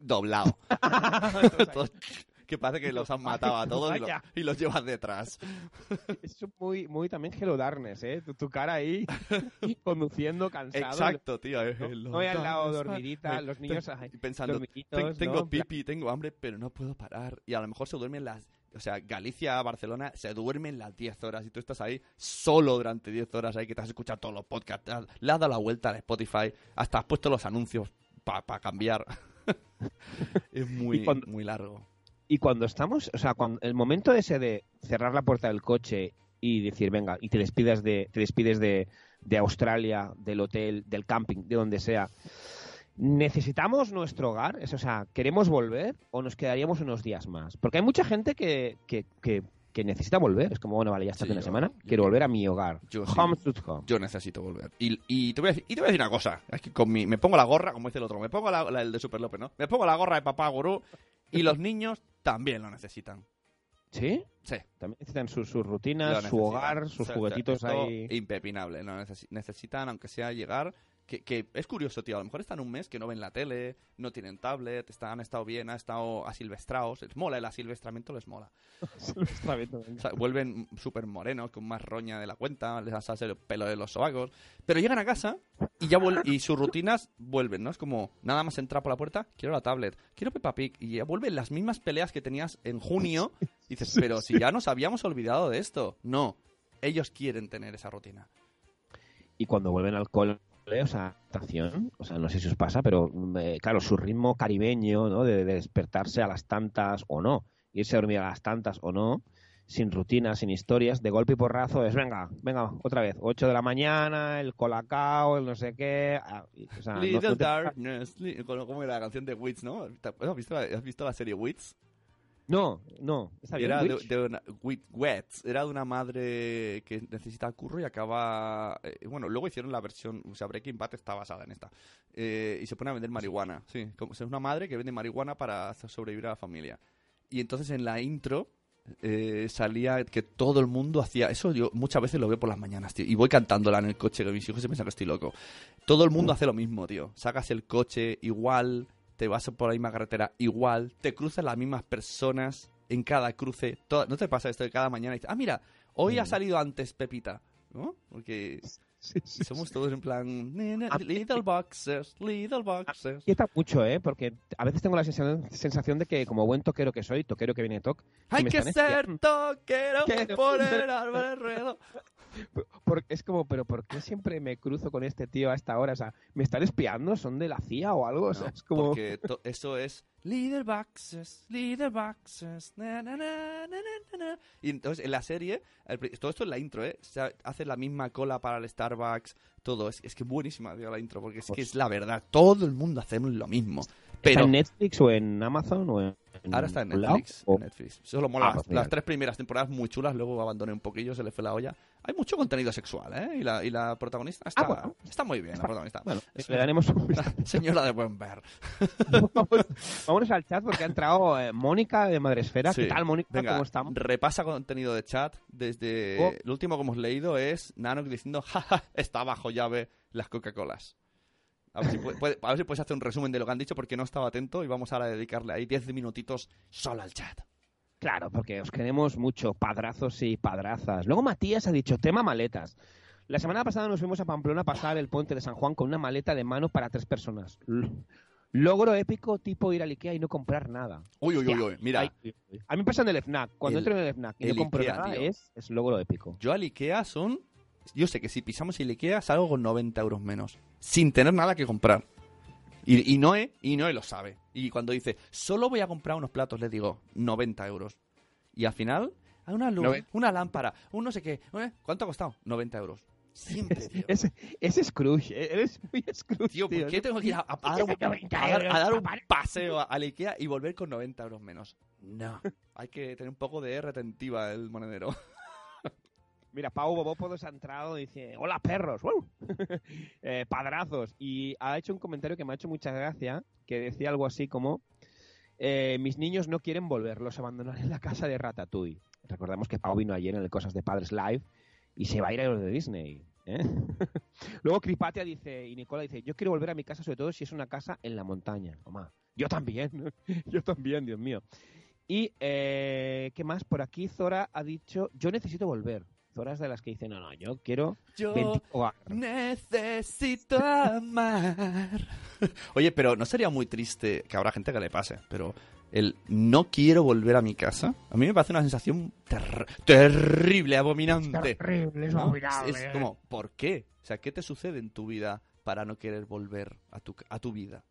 doblado. [laughs] [laughs] Que parece que los han matado a todos y, lo- y los llevas detrás. [laughs] Es muy, muy también Hello Darkness, ¿eh? Tu, tu cara ahí [laughs] [laughs] conduciendo, cansado. Exacto, tío. eh, No, no hay al lado dos, dormidita, los niños ahí, y pensando, dormiditos, "Ten- tengo ¿no? pipi, tengo hambre, pero no puedo parar. Y a lo mejor se duermen las... O sea, Galicia, Barcelona, se duermen las 10 horas y tú estás ahí solo durante 10 horas ahí que te has escuchado todos los podcasts, le has dado la vuelta a Spotify, hasta has puesto los anuncios para cambiar. es muy, cuando- muy largo. Y cuando estamos, o sea, cuando el momento ese de cerrar la puerta del coche y decir, venga, y te despides de, te despides de, de Australia, del hotel, del camping, de donde sea, ¿necesitamos nuestro hogar? Es, o sea, ¿queremos volver o nos quedaríamos unos días más? Porque hay mucha gente que, que, que, que necesita volver. Es como, bueno, vale, ya está Sí, una yo- semana, yo quiero volver a mi hogar. Yo sí. home sweet home. Yo necesito volver. Y, y te voy a decir, y te voy a decir una cosa. Es que con mi, me pongo la gorra, como dice el otro, me pongo la, la- el de Super López, ¿no? Me pongo la gorra de papá gurú y los niños también lo necesitan. ¿Sí? Sí. También necesitan sus, rutinas, su hogar, sus juguetitos ahí. Impepinable. necesitan, aunque sea llegar. Que, que es curioso, tío. A lo mejor están un mes que no ven la tele, no tienen tablet, están, han estado bien, han estado asilvestrados. Les mola el asilvestramiento, les mola. O sea, vuelven súper morenos, con más roña de la cuenta, les hace el pelo de los sobacos. Pero llegan a casa y ya y sus rutinas vuelven, ¿no? Es como, nada más entrar por la puerta, quiero la tablet, quiero Peppa Pig. Y ya vuelven las mismas peleas que tenías en junio. Y dices, pero si ya nos habíamos olvidado de esto. No, ellos quieren tener esa rutina. y cuando vuelven al cole, o sea, o sea, no sé si os pasa, pero eh, claro, su ritmo caribeño, ¿no? De, de despertarse a las tantas o no, irse a dormir a las tantas o no, sin rutina, sin historias, de golpe y porrazo es, venga, venga, otra vez, 8 de la mañana, el colacao, el no sé qué, ah, o sea, no- Little no te- Darkness. [laughs] como la canción de Wits, ¿no? ¿Te- ¿Has visto, has visto la serie Wits? No, no, Era de, una, Wets, era de una madre que necesita curro y acaba... eh, bueno, luego hicieron la versión, o sea, Breaking Bad está basada en esta. Eh, y se pone a vender marihuana, sí. Como, es una madre que vende marihuana para hacer sobrevivir a la familia. Y entonces en la intro eh, salía que todo el mundo hacía... Eso yo muchas veces lo veo por las mañanas, tío. Y voy cantándola en el coche, que mis hijos se piensan que estoy loco. Todo el mundo hace lo mismo, tío. Sacas el coche igual, te vas por la misma carretera igual, te cruzas las mismas personas en cada cruce. Toda- ¿No te pasa esto de cada mañana? Y dices, ah, mira, hoy ha Mm. salido antes Pepita. ¿No? Porque Sí, sí, somos todos en plan... "Nena, A- Little boxers, little boxers. Inquieta mucho, ¿eh? Porque a veces tengo la sensación, de que como buen toquero que soy, toquero que viene toc, Hay que ser toquero [laughs] por el árbol enredo. Por- es como, pero ¿por qué siempre me cruzo con este tío a esta hora? O sea, ¿me están espiando? ¿Son de la CIA o algo? O sea, es como... Porque eso es Little Boxes, Little Boxes. na, na, na, na, na, na. Y entonces en la serie, todo esto es la intro, ¿eh? Hace la misma cola para el Starbucks, todo. Es, es que buenísima tío, la intro, porque es que Pues- es la verdad. Todo el mundo hacemos lo mismo. ¿Está Pero en Netflix o en Amazon o en... ahora está en? Netflix. En Netflix. Solo mola Ah, las, las tres primeras temporadas muy chulas, luego abandoné un poquillo, se le fue la olla. Hay mucho contenido sexual, ¿eh? Y la, y la protagonista está, Ah, bueno. está muy bien, la protagonista. Bueno, Es le daremos un [laughs] Señora de buen ver. [laughs] Vamos- Vámonos al chat porque ha entrado eh, Mónica de Madresfera. Sí. ¿Qué tal, Mónica? Venga, ¿Cómo estamos? repasa contenido de chat. Desde Oh. lo último que hemos leído es Nano diciendo, jaja, está bajo llave las Coca-Colas. A ver, si puede- a ver si puedes hacer un resumen de lo que han dicho porque no estaba atento y vamos ahora a dedicarle ahí 10 minutitos solo al chat. Claro, porque os queremos mucho, padrazos y padrazas. Luego Matías ha dicho, tema maletas. La semana pasada nos fuimos a Pamplona a pasar el puente de San Juan con una maleta de mano para tres personas. Logro épico tipo ir al Ikea y no comprar nada. Uy, uy, uy, uy, mira, ay, uy, uy. A mí me pasa en el FNAC. Cuando El- entro en el FNAC y el no compro Ikea, nada, es, es logro épico. yo al Ikea son... Yo sé que si pisamos el Ikea salgo con 90 euros menos, sin tener nada que comprar. Y, y Noé, y Noé lo sabe. Y cuando dice, solo voy a comprar unos platos, le digo, 90 euros. Y al final, hay una luz, Noven- una lámpara, un no sé qué. ¿eh? ¿Cuánto ha costado? 90 euros. Siempre, tío. Es, es Scrooge, eh, eres muy Scrooge. Tío, ¿por qué tengo que ir a, a- a dar, un, a dar- un paseo a, a la Ikea y volver con 90 euros menos? No. Hay que tener un poco de retentiva el monedero. Mira, Pau Bobópodos ha entrado y dice, hola perros, ¡Wow! [laughs] Eh, padrazos. Y ha hecho un comentario que me ha hecho mucha gracia, que decía algo así como, eh, mis niños no quieren volver, los abandonaré en la casa de Ratatouille. Recordamos que Pau vino ayer en el Cosas de Padres Live y se va a ir a los de Disney. ¿eh? [laughs] Luego Cripatia dice, y Nicola dice, yo quiero volver a mi casa sobre todo si es una casa en la montaña. Oma, yo también, [laughs] yo también, Dios mío. Y, eh, ¿qué más? Por aquí Zora ha dicho, yo necesito volver. Es de las que dice, no, no, yo quiero Yo 20 hogar". necesito amar. [laughs] Oye, pero no sería muy triste que habrá gente que le pase, pero el no quiero volver a mi casa, a mí me parece una sensación ter- terrible, abominante. Terrible, es ¿no? abominable. Es, es como, ¿por qué? O sea, ¿qué te sucede en tu vida para no querer volver a tu, a tu vida?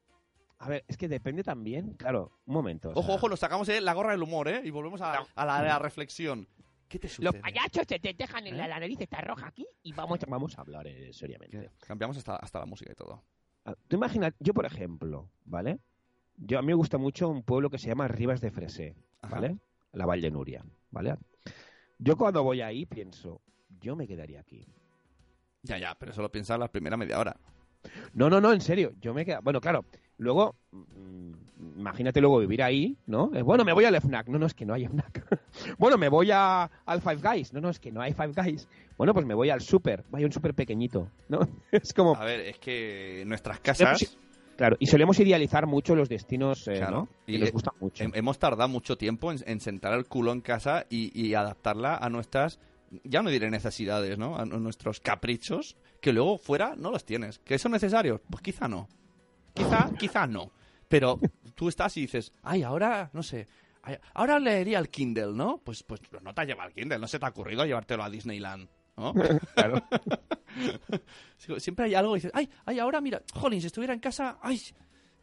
A ver, es que depende también, claro, un momento. o Ojo, sea, ojo, nos sacamos eh, la gorra del humor, ¿eh? Y volvemos a, a la, a la reflexión. ¿Qué te sucede? Los payasos te, te dejan en la, la nariz está roja aquí y vamos, vamos a hablar eh, seriamente. ¿Qué? Cambiamos hasta, hasta la música y todo. Ah, Tú imaginas, yo por ejemplo, ¿vale? Yo a mí me gusta mucho un pueblo que se llama Rivas de Fresé, Ajá. ¿vale? La Valle Nuria, ¿vale? Yo cuando voy ahí pienso, yo me quedaría aquí. Ya, ya, pero eso lo piensas la primera media hora. No, no, no, en serio, yo me quedo... Bueno, claro, luego, mm, imagínate luego vivir ahí, ¿no? Bueno, me voy al FNAC. No, no, es que no hay FNAC. [laughs] bueno, me voy a, al Five Guys. No, no, es que no hay Five Guys. Bueno, pues me voy al Super. Vaya, un Super pequeñito, ¿no? [laughs] es como... A ver, es que nuestras Solemos- casas Claro, y solemos idealizar mucho los destinos, eh, Claro. ¿no? Y Y nos gustan mucho. hem- hemos tardado mucho tiempo en, en sentar el culo en casa y, y adaptarla a nuestras, ya no diré necesidades, ¿no? A nuestros caprichos, que luego fuera no los tienes. ¿Que son necesarios? Pues quizá no. Quizá, quizá no. Pero tú estás y dices, ay, ahora, no sé, ay, ahora leería el Kindle, ¿no? Pues, pues no te has llevado el Kindle, no se te ha ocurrido llevártelo a Disneyland, ¿no? [laughs] Claro. [laughs] Siempre hay algo y dices, ay, ay, ahora mira, jolín, si estuviera en casa, ay,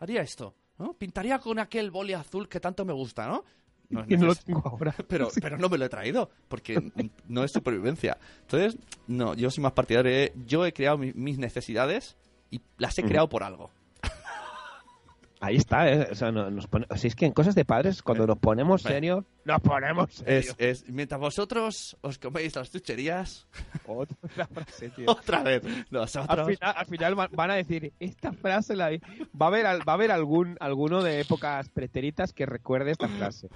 haría esto, ¿no? Pintaría con aquel boli azul que tanto me gusta, ¿no? No que no lo tengo ahora. [laughs] pero, pero no me lo he traído, porque no es supervivencia. Entonces, no, yo soy más partidario yo he creado mi- mis necesidades y las he creado por algo. Ahí está, ¿eh? O sea, no- nos pone- o sea, es que en cosas de padres, cuando nos ponemos serios, nos ponemos serios. Es, es, mientras vosotros os coméis las chucherías, [laughs] [laughs] Otra frase, tío. otra vez, Al nosotros... final, al final van- a decir, esta frase la va a haber, al- va a haber algún, alguno de épocas pretéritas que recuerde esta frase.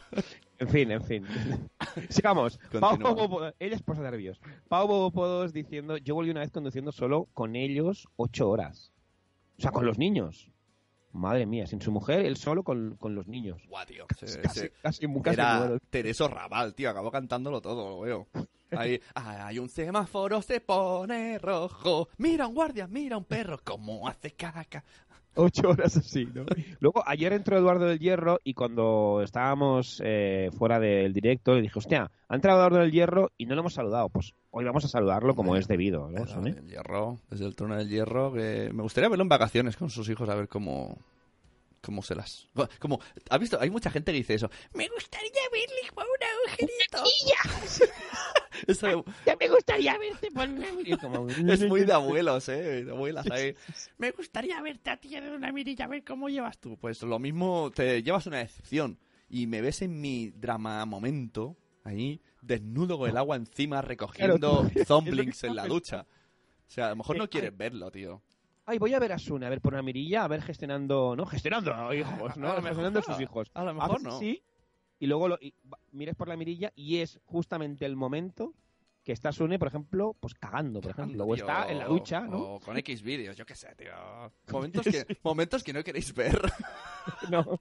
En fin, en fin. [laughs] Sigamos. Pau. Bobo- ella es posa nervios. Pau Bobopodos diciendo, yo volví una vez conduciendo solo con ellos ocho horas. O sea, con los niños. Madre mía, sin su mujer, él solo con, con los niños. Guau, tío, Casi, casi, casi Era. Tereso Raval, tío, acabó cantándolo todo, lo veo. Ahí, [laughs] hay un semáforo, se pone rojo. Mira un guardia, mira un perro, cómo hace caca. Ocho horas así, ¿no? [laughs] Luego, ayer entró Eduardo del Hierro y cuando estábamos eh, fuera del directo le dije, hostia, ha entrado Eduardo del Hierro y no lo hemos saludado. Pues hoy vamos a saludarlo como es debido, ¿no? Desde Sune? el hierro, desde el trono del hierro, que me gustaría verlo en vacaciones con sus hijos a ver cómo cómo se las como has visto hay mucha gente que dice eso. Me gustaría verle como un agujerito [laughs] eso Ya me gustaría verte por una mirilla", como- [laughs] es muy de abuelos eh de abuelas ahí. Me gustaría verte a ti en una mirilla a ver cómo llevas tú pues lo mismo te llevas una decepción y me ves en mi drama momento ahí desnudo con el agua encima recogiendo Claro, [laughs] zomblings en la ducha. O sea a lo mejor no Eh, quieres verlo tío Ay, voy a ver a Sune, a ver por una mirilla, a ver gestionando, ¿no? Gestionando hijos, ¿no? [laughs] A lo mejor gestionando no. sus hijos. A lo A mejor ver no. Sí, y luego lo, y mires por la mirilla y es justamente el momento que está Sune, por ejemplo, pues cagando, por ejemplo, o Tío, está en la ducha, ¿no? O con X vídeos, yo qué sé, tío. Momentos [laughs] que, momentos que no queréis ver. [laughs] No.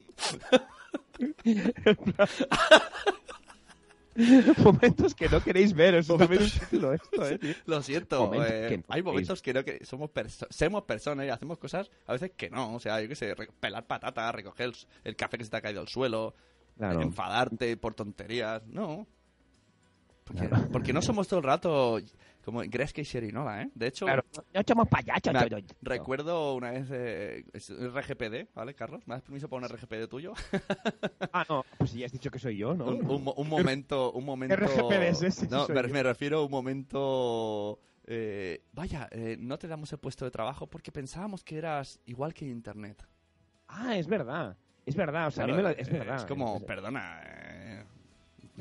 [laughs] Momentos que no queréis ver, es también un título [laughs] esto, eh, tío. Lo siento. Momentos eh, no hay momentos que no que somos perso- somos personas y hacemos cosas a veces que no. O sea, yo qué sé, pelar patatas, recoger el, café que se te ha caído al suelo, Claro. enfadarte por tonterías. No. Porque, Claro. porque no somos todo el rato Como Greska y Sherinola, ¿eh? De hecho, Claro, no somos yo- yo- recuerdo una vez eh, es RGPD, ¿vale, Carlos? ¿Me das permiso para un RGPD tuyo? [laughs] Ah, no, pues si ya has dicho que soy yo, ¿no? un, un mo- un momento, un momento. RGPD es ese, no, me, me refiero a un momento. eh, vaya, eh, no te damos el puesto de trabajo porque pensábamos que eras igual que Internet. Ah, es verdad. Es verdad, o sea, a mí Claro, me lo- es eh, verdad. Es como, Es- perdona. eh,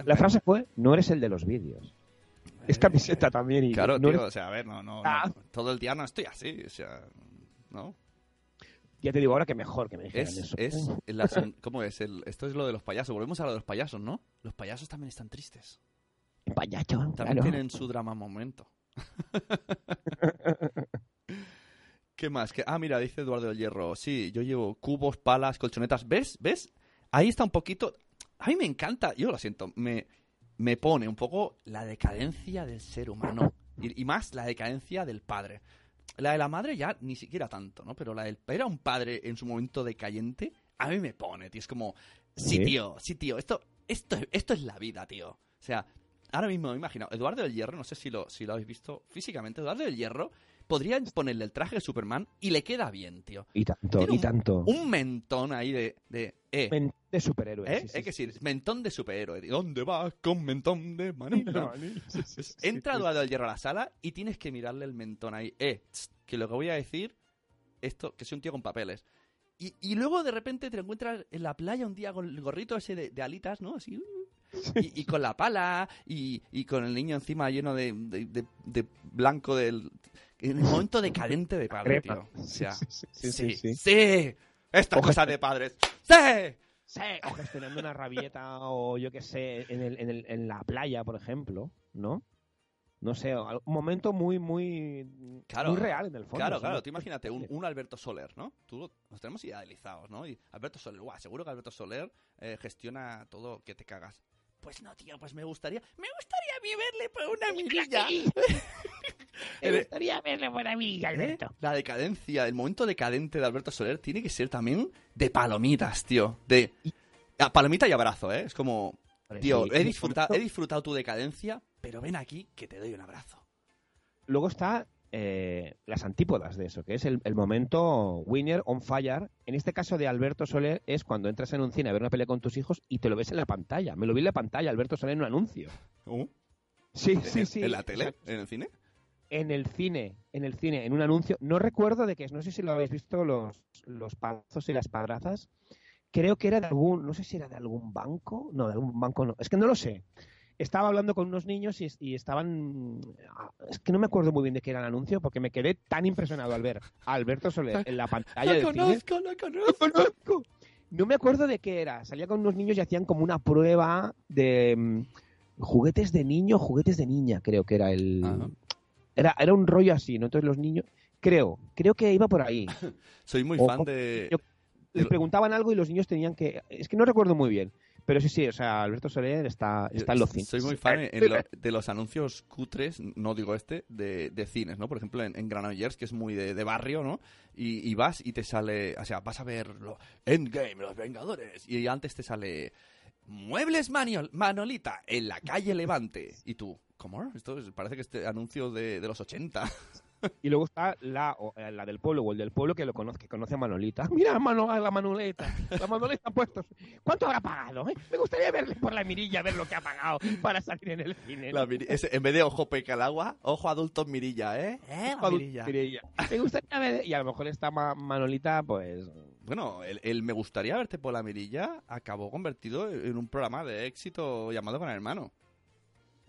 La frase fue, no eres el de los vídeos. Es camiseta también y Claro, no tío, eres- o sea, a ver, no, no, Ah. no, todo el día no estoy así, o sea, ¿no? Ya te digo ahora que mejor que me dijeran Es, eso. es, la [laughs] ¿cómo es? El, esto es lo de los payasos, volvemos a lo de los payasos, ¿no? Los payasos también están tristes, Payacho, también claro. tienen su [laughs] drama momento. [laughs] ¿Qué más? ¿Qué- Ah, mira, dice Eduardo del Hierro, sí, yo llevo cubos, palas, colchonetas, ¿ves? ¿Ves? Ahí está un poquito, a mí me encanta, yo lo siento, me, me pone un poco la decadencia del ser humano y, y más la decadencia del padre. La de la madre ya ni siquiera tanto, ¿no? Pero la del era un padre en su momento decayente, a mí me pone, tío. Es como, sí, ¿Sí? tío, sí, tío, esto, esto, esto es la vida, tío. O sea, ahora mismo me imagino, Eduardo del Hierro, no sé si lo, si lo habéis visto físicamente, Eduardo del Hierro, podrían ponerle el traje de Superman y le queda bien, tío. Y tanto, Tiene y un- tanto. Un mentón ahí de, de eh, Men- de superhéroe. ¿eh? sí, sí, es que sí. mentón de superhéroe. ¿De ¿Dónde vas con mentón de manila? [laughs] Entra. Eduardo del Hierro a la sala y tienes que mirarle el mentón ahí. Eh, tss, que lo que voy a decir, esto, que soy un tío con papeles. Y, y luego de repente te encuentras en la playa un día con el gorrito ese de, de alitas, ¿no? Así. uh, Y, y con la pala y, y con el niño encima lleno de, de- de- de blanco del... En el momento decadente de padre, tío. O sea, Sí, sí, sí, sí, sí, sí. sí. Esta cosa de padres. ¡Sí! Sí, o gestionando una rabieta o yo qué sé, en, el, en, el, en la playa, por ejemplo, ¿no? No sé, un momento muy, muy, Claro. muy real en el fondo. Claro, claro, tú imagínate un, un Alberto Soler, ¿no? Tú, nos tenemos idealizados, ¿no? Y Alberto Soler, guau, seguro que Alberto Soler eh, gestiona todo que te cagas. Pues no, tío, pues me gustaría, me gustaría verle por una mirilla. [laughs] Me gustaría verle por mí, Alberto. La decadencia, el momento decadente de Alberto Soler tiene que ser también de palomitas, tío. De a palomita y abrazo, ¿eh? Es como, tío, Sí, he disfrutado, he disfrutado tu decadencia, pero ven aquí que te doy un abrazo. Luego está eh, las antípodas de eso, que es el, el momento winner on fire. En este caso de Alberto Soler es cuando entras en un cine a ver una pelea con tus hijos y te lo ves en la pantalla. Me lo vi en la pantalla, Alberto Soler en un anuncio. Uh, Sí, ¿En- sí, sí. ¿En la tele? ¿En el cine? En el cine, en el cine, en un anuncio. No recuerdo de qué es, no sé si lo habéis visto los, los padrazos y las padrazas. Creo que era de algún, no sé si era de algún banco, no, de algún banco no, es que no lo sé. Estaba hablando con unos niños y, y estaban, ah, es que no me acuerdo muy bien de qué era el anuncio porque me quedé tan impresionado al ver a Alberto Soler en la pantalla cine. lo conozco. conozco. No me acuerdo de qué era. Salía con unos niños y hacían como una prueba de mm, juguetes de niño, juguetes de niña, creo que era el. Ajá. Era, era un rollo así, ¿no? Entonces los niños. Creo, creo que iba por ahí. [laughs] Soy muy O- fan de... yo- Les preguntaban algo y los niños tenían que. Es que no recuerdo muy bien. Pero sí, sí, o sea, Alberto Soler está, está en los cines. Soy muy fan en lo- de los anuncios cutres, no digo este, de, de cines, ¿no? Por ejemplo, en, en Granollers, que es muy de, de barrio, ¿no? Y, y vas y te sale, o sea, vas a ver lo- Endgame, Los Vengadores, y antes te sale Muebles Maniol- Manolita en la calle Levante. Y tú, ¿cómo? Esto es- parece que este anuncio de, de los 80. Y luego está la, o, eh, la del pueblo o el del pueblo que lo conoce, que conoce a Manolita. Mira, Mano, a la Manoleta. La Manoleta ha puesto. ¿Cuánto habrá pagado? eh? Me gustaría verle por la mirilla, ver lo que ha pagado para salir en el cine. Ese- en vez de ojo peca al agua, ojo adultos mirilla, ¿eh? ¿Eh? La Adulto mirilla. mirilla. Me gustaría ver. Y a lo mejor esta Ma- Manolita, pues. Bueno, el, el Me gustaría verte por la mirilla acabó convertido en un programa de éxito llamado el Hermano.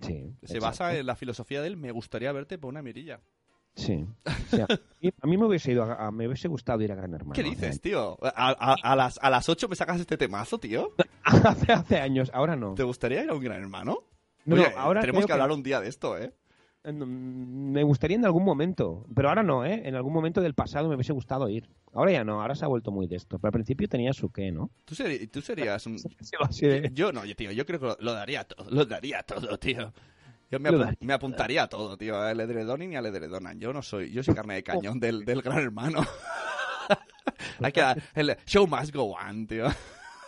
Sí. Se basa en la filosofía del Me gustaría verte por una mirilla. Sí. O sea, a mí- me hubiese ido a- a- me hubiese gustado ir a Gran Hermano. ¿Qué dices, tío? A, las, a las 8 me sacas este temazo, tío. [laughs] hace, hace años, ahora no. ¿Te gustaría ir a un Gran Hermano? No, Oye, no, ahora tenemos que hablar un día de esto, ¿eh? Mm, Me gustaría en algún momento, pero ahora no, ¿eh? En algún momento del pasado me hubiese gustado ir. Ahora ya no, ahora se ha vuelto muy de esto. Pero al principio tenía su qué, ¿no? Tú, serías un... [laughs] De- Yo no, yo, tío, yo creo que lo, lo daría todo, lo daría todo, tío. Yo me, apu- me apuntaría a todo, tío, al edredón y ni al edredonan. Yo no soy, yo soy carne de cañón del, del gran hermano. [laughs] Hay que dar- el show must go on, tío.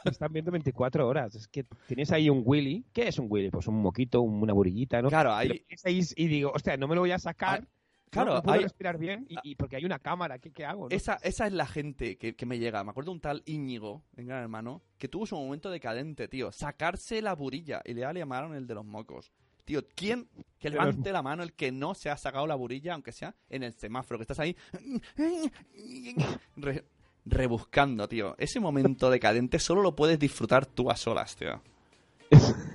están viendo 24 horas. Es que tienes ahí un Willy. ¿Qué es un Willy? Pues un moquito, un- una burillita, ¿no? Claro, ahí y digo, hostia, no me lo voy a sacar. Ah, claro, no, puedo hay- respirar bien y, y porque hay una cámara. ¿Qué, qué hago? no? esa, esa es la gente que, que me llega. Me acuerdo de un tal Íñigo, en Gran Hermano, que tuvo su momento decadente, tío. Sacarse la burilla y le llamaron el de los mocos. Tío, ¿quién que levante la mano el que no se ha sacado la burilla, aunque sea en el semáforo, que estás ahí re- rebuscando, tío? Ese momento decadente solo lo puedes disfrutar tú a solas, tío. [laughs]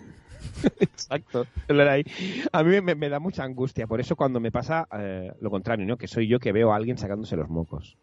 Exacto. A mí me, me da mucha angustia. Por eso cuando me pasa eh, lo contrario, ¿no? Que soy yo que veo a alguien sacándose los mocos.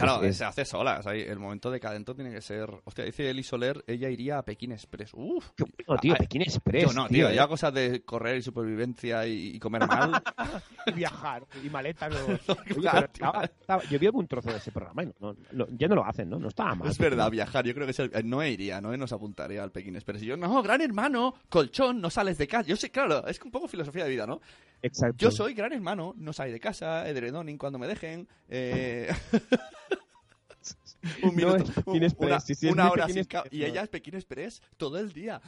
Claro, Es- se hace solas. ahí el momento decadente tiene que ser. Hostia, dice Eli Soler, ella iría a Pekín Express. Uf. Qué bueno, tío, Ah, Pekín Express. Tío, no, tío, ¿eh? ya cosas de correr y supervivencia y, y comer mal. [laughs] Y viajar y maletas. no. [laughs] Claro, yo vi algún trozo de ese programa y no, no- no- ya no lo hacen, ¿no? No estaba mal. es verdad, viajar. Yo creo que es el- eh, Noé iría, Noé nos apuntaría al Pekín Express. Y yo, no, gran hermano, colchón, no sales de casa. Yo sé, claro, es un poco filosofía de vida, ¿no? Exacto. Yo soy gran hermano, no salgo de casa, edredoning cuando me dejen. Eh... [laughs] un No minuto, es Pekín un- Express, una, hora sin Express, Y no. ella es Pekín Express todo el día.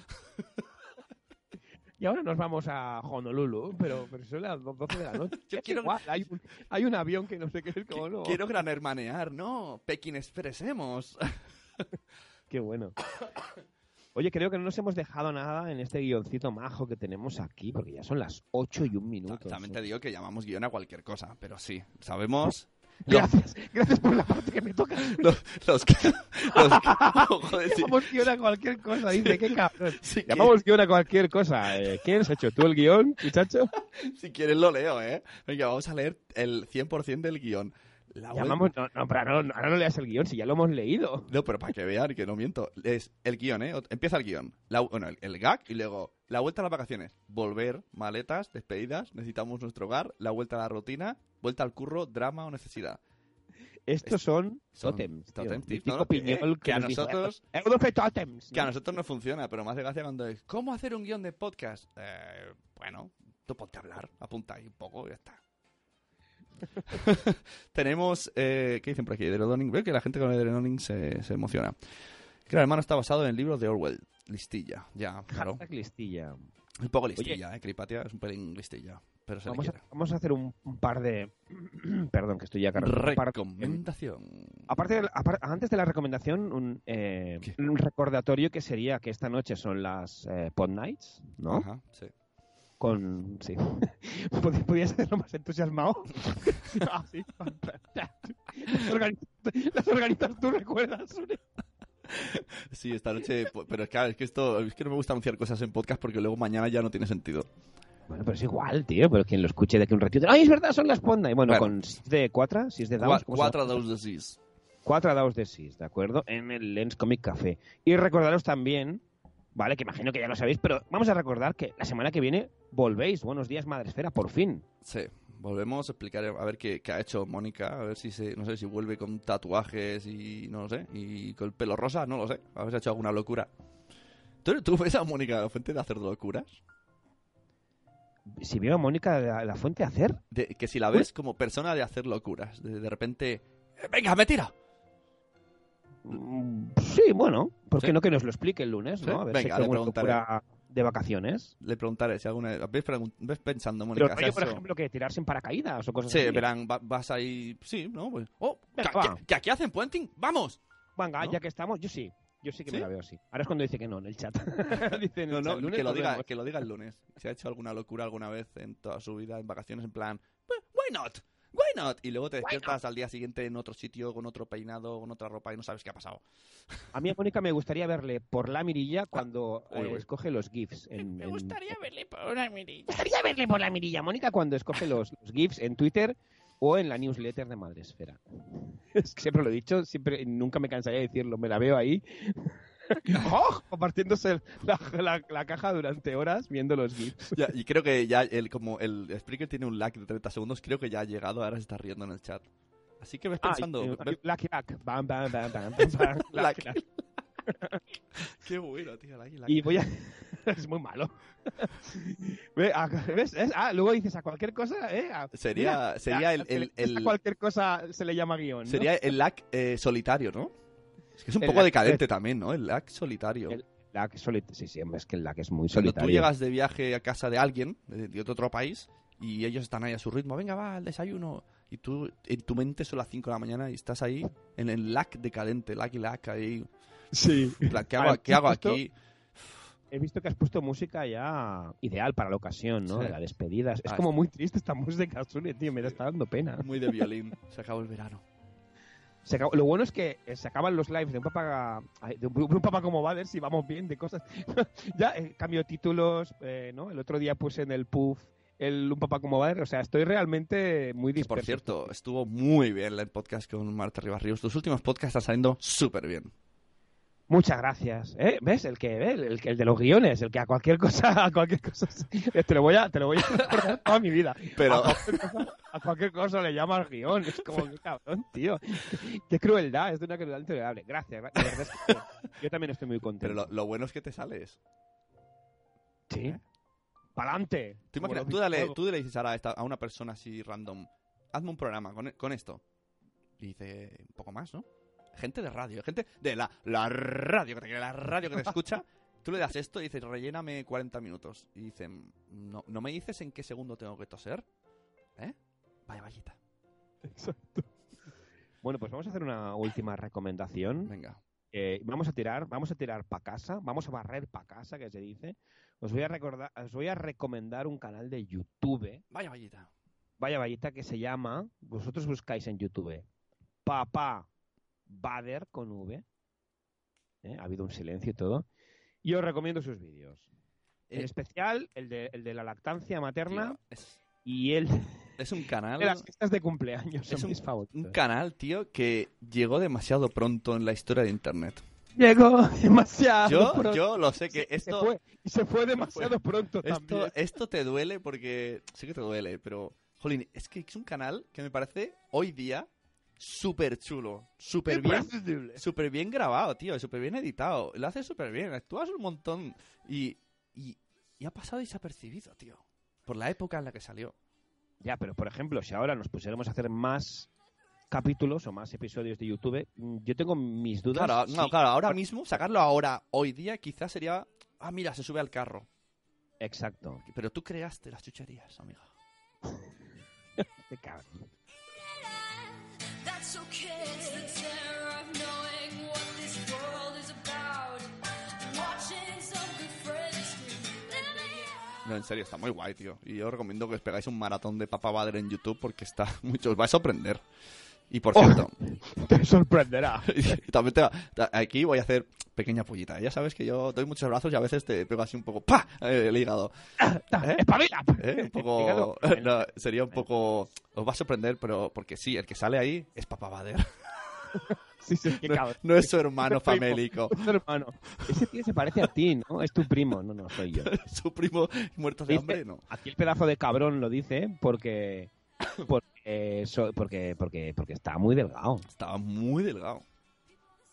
Y ahora nos vamos a Honolulu, pero, pero son las 12 de la noche. [laughs] Yo quiero- igual, hay, un, hay un avión que no sé qué es, como no. Quiero gran hermanear, no, Pekín Expressemos. Qué bueno. [coughs] Oye, creo que no nos hemos dejado nada en este guioncito majo que tenemos aquí, porque ya son las 8 y un minuto. También te digo que llamamos guion a cualquier cosa, pero sí, sabemos [laughs] Gracias, gracias por la parte que me toca. [laughs] los, los que... los que- [laughs] joder, sí, Llamamos guion a cualquier cosa, dice, qué cabrón. si, Llamamos guion a cualquier cosa. Eh, ¿Quién has hecho tú el guion, muchacho? si quieres lo leo, ¿eh? Venga, vamos a leer el 100% del guion. La vuelta- Llamamos, no, no, pero no, ahora no leas el guion, si ya lo hemos leído. No, pero para que vean que no miento. Es el guion, ¿eh? Empieza el guion. La- bueno, el, el gag y luego la vuelta a las vacaciones. Volver, maletas, despedidas, necesitamos nuestro hogar, la vuelta a la rutina, vuelta al curro, drama o necesidad. Estos son Son totems. totems, tío. No, no, que- a nosotros- "Eh, de totems. Que a nosotros no funciona, pero me hace gracia cuando es ¿Cómo hacer un guion de podcast? Eh, bueno, tú ponte a hablar, apunta ahí un poco y ya está. [laughs] Tenemos, eh, ¿qué dicen por aquí? Edredoning. Veo que la gente con Edredoning se, se emociona. Que el hermano está basado en el libro de Orwell. Listilla, ya, claro. Hashtag listilla. Un poco listilla, eh. Cripatia es un pelín listilla. Pero se Vamos a, vamos a hacer un, un par de... [clears throat] Perdón, que estoy ya cargando. Recomendación. Aparte, de la- apar- antes de la recomendación, un, eh, un recordatorio que sería que esta noche son las eh, Pod Nights, ¿no? Ajá, sí. Con... Sí. [laughs] Pod- Podía ser lo más entusiasmado. [laughs] ah, sí. las, organizas, las organizas tú, ¿recuerdas? Sí, esta noche. Pero claro, es que esto. Es que no me gusta anunciar cosas en podcast porque luego mañana ya no tiene sentido. Bueno, pero es igual, tío. Pero quien lo escuche de aquí un ratito... ¡Ay, es verdad! Son las Pod Nights. Bueno, Claro. con 6 de 4, 6 de daus. Cua- ¿cómo se Cuatro llama? daus de sis. 4 dados de 6, ¿de acuerdo? En el Lens Comic Café. Y recordaros también, ¿vale? Que imagino que ya lo sabéis, pero vamos a recordar que la semana que viene volvéis. Buenos días, Madre Esfera, por fin. Sí, volvemos a explicar a ver qué, qué ha hecho Mónica, a ver si se, no sé si vuelve con tatuajes y no lo sé, y con el pelo rosa, no lo sé, a ver si ha hecho alguna locura. ¿Tú, tú ves a Mónica la fuente de hacer locuras? Si veo a Mónica de la, la Fuente hacer, De- que si la ves como persona de hacer locuras, de, de repente, "Eh, venga, me tira. mm, sí, bueno, ¿por qué ¿Sí? no que nos lo explique el lunes, no? A ver venga, si alguna preguntaré. locura de vacaciones. Le preguntaré si alguna ves, pregun- ves pensando, Pero Mónica. rollo, ¿has por ejemplo, que tirarse en paracaídas o cosas Sí, así. verán, va- vas ahí, sí, ¿no? Pues, oh, Venga, ¿que, va. que- que aquí hacen puenting? ¡Vamos! Venga, ¿no? ya que estamos, yo sí. Yo sí que ¿Sí? me la veo así. Ahora es cuando dice que no en el chat. [laughs] dice No, no, lunes que lo, diga, que lo diga el lunes. Si ha hecho alguna locura alguna vez en toda su vida en vacaciones, en plan, "Pues, why not? Why not? Y luego te despiertas al día siguiente en otro sitio, con otro peinado, con otra ropa y no sabes qué ha pasado. A mí a Mónica me gustaría verle por la mirilla cuando Uy, eh, escoge los GIFs. [laughs] En, Me en- gustaría verle por una mirilla. Me gustaría verle por la mirilla, Mónica, cuando escoge los, los GIFs en Twitter o en la newsletter de Madresfera. [laughs] Es que siempre lo he dicho, siempre, nunca me cansaría de decirlo, me la veo ahí. [laughs] ¡Oh! Compartiéndose la, la- la caja durante horas viendo los GIFs. Ya, y creo que ya, el, como el Spreaker tiene un lag de 30 segundos, creo que ya ha llegado, ahora se está riendo en el chat. Así que ves pensando, Ah, y- Luck. Bam, bam, bam, bam, bam, [laughs] Lucky Luck. [laughs] qué bueno, tío, lag, lag. Y voy a... es muy malo. ¿ves? Es- Ah, luego dices a cualquier cosa, ¿eh? A- Sería, Mira, sería el, a cualquier cosa se le llama guion, ¿no? sería el lag eh, solitario, ¿no? Es que es un El poco decadente también, ¿no? El lag solitario. El lag soli- Sí, sí, es que el lag es muy Cuando solitario. tú llegas de viaje a casa de alguien, de, de otro país, y ellos están ahí a su ritmo, venga, va, al desayuno. Y tú, en tu mente son las 5 de la mañana y estás ahí en el lag decadente, lag y lag ahí. Sí. ¿Qué hago, qué aquí? He visto que has puesto música ya ideal para la ocasión, ¿no? Sí. De la despedida. Es Ah, como muy triste esta [laughs] música, Sune, tío. Me está dando pena. Muy de violín. Se acabó el verano. Se Lo bueno es que eh, se acaban los lives de un papá, de un, de un papá como Bader, si vamos bien de cosas. [laughs] ya, eh, cambio títulos, eh, ¿no? El otro día puse en el puff el un papá como Bader. O sea, estoy realmente muy disperso. por cierto, estuvo muy bien el podcast con Marta Rivas Ríos. Los últimos podcasts están saliendo súper bien. Muchas gracias. ¿eh? ¿Ves? El que, ¿ves? El, que- el de los guiones, el que a cualquier cosa, a cualquier cosa, te lo voy a, te lo voy a recordar toda mi vida. Pero A cualquier cosa, a cualquier cosa le llamas guion. Es como, qué cabrón, tío. Qué crueldad, es de una crueldad intolerable. Gracias, gra- de verdad es que yo también estoy muy contento. Pero lo, lo bueno es que te sales. Sí. ¡Pa'lante! Tú, imagina- dale- tú le dices ahora a, esta- a una persona así random, hazme un programa con, con esto. Y dice, un poco más, ¿no? Gente de radio, gente de la, la radio, que te, la radio que te escucha. Tú le das esto y dices, relléname 40 minutos. Y dicen, no, ¿no me dices en qué segundo tengo que toser? ¿Eh? Vaya vallita. Exacto. Bueno, pues vamos a hacer una última recomendación. Venga. Eh, vamos a tirar, vamos a tirar para casa, vamos a barrer para casa, que se dice. Os voy a recordar, os voy a recomendar un canal de YouTube, Vaya vallita. vaya vallita, que se llama, vosotros buscáis en YouTube, Papá Bader con V. ¿eh? Ha habido un silencio y todo. Y os recomiendo sus vídeos. En Eh, especial el de, el de la lactancia materna tío, es, y el [laughs] es un canal. de las fiestas de cumpleaños. Son Es un- mis favoritos. Un canal, tío, que llegó demasiado pronto en la historia de internet. Llegó demasiado Yo, pronto. yo lo sé que esto. se fue, y se fue demasiado pronto Esto, también. esto te duele porque. Sí que te duele, pero. Jolín, es que es un canal que me parece hoy día súper chulo. Súper bien. Súper bien grabado, tío. Súper bien editado. Lo hace súper bien. Actúas un montón. Y, y. y ha pasado desapercibido, tío. Por la época en la que salió. Ya, pero por ejemplo, si ahora nos pusiéramos a hacer más capítulos o más episodios de YouTube, yo tengo mis dudas. Claro, no, claro, ahora mismo, sacarlo ahora, hoy día, quizás sería. Ah, mira, se sube al carro. Exacto. Pero tú creaste las chucherías, amiga. [laughs] Qué cabrón. No, en serio, está muy guay, tío. Y yo os recomiendo que os pegáis un maratón de Papa Bader en YouTube porque está [laughs] mucho, os va a sorprender. Y por Oh. cierto, [laughs] Te sorprenderá. [laughs] también te va- ta- aquí voy a hacer pequeña pullita. Ya sabes que yo doy muchos brazos y a veces te pego así un poco ¡pa! Eh, el hígado. [laughs] ¿Eh? ¡Espabila! ¿Eh? Un poco... No, sería un poco... Os va a sorprender, pero porque sí, el que sale ahí es Papa Bader. Sí, sí, qué No, cabrón. no es su hermano Es primo. famélico. Es tu hermano. Ese tío se parece a ti, ¿no? Es tu primo. No, no, soy yo. Su primo muerto de Dice- hambre, no. Aquí el pedazo de cabrón lo dice porque [coughs] porque, so- porque, porque, porque está muy delgado. Estaba muy delgado.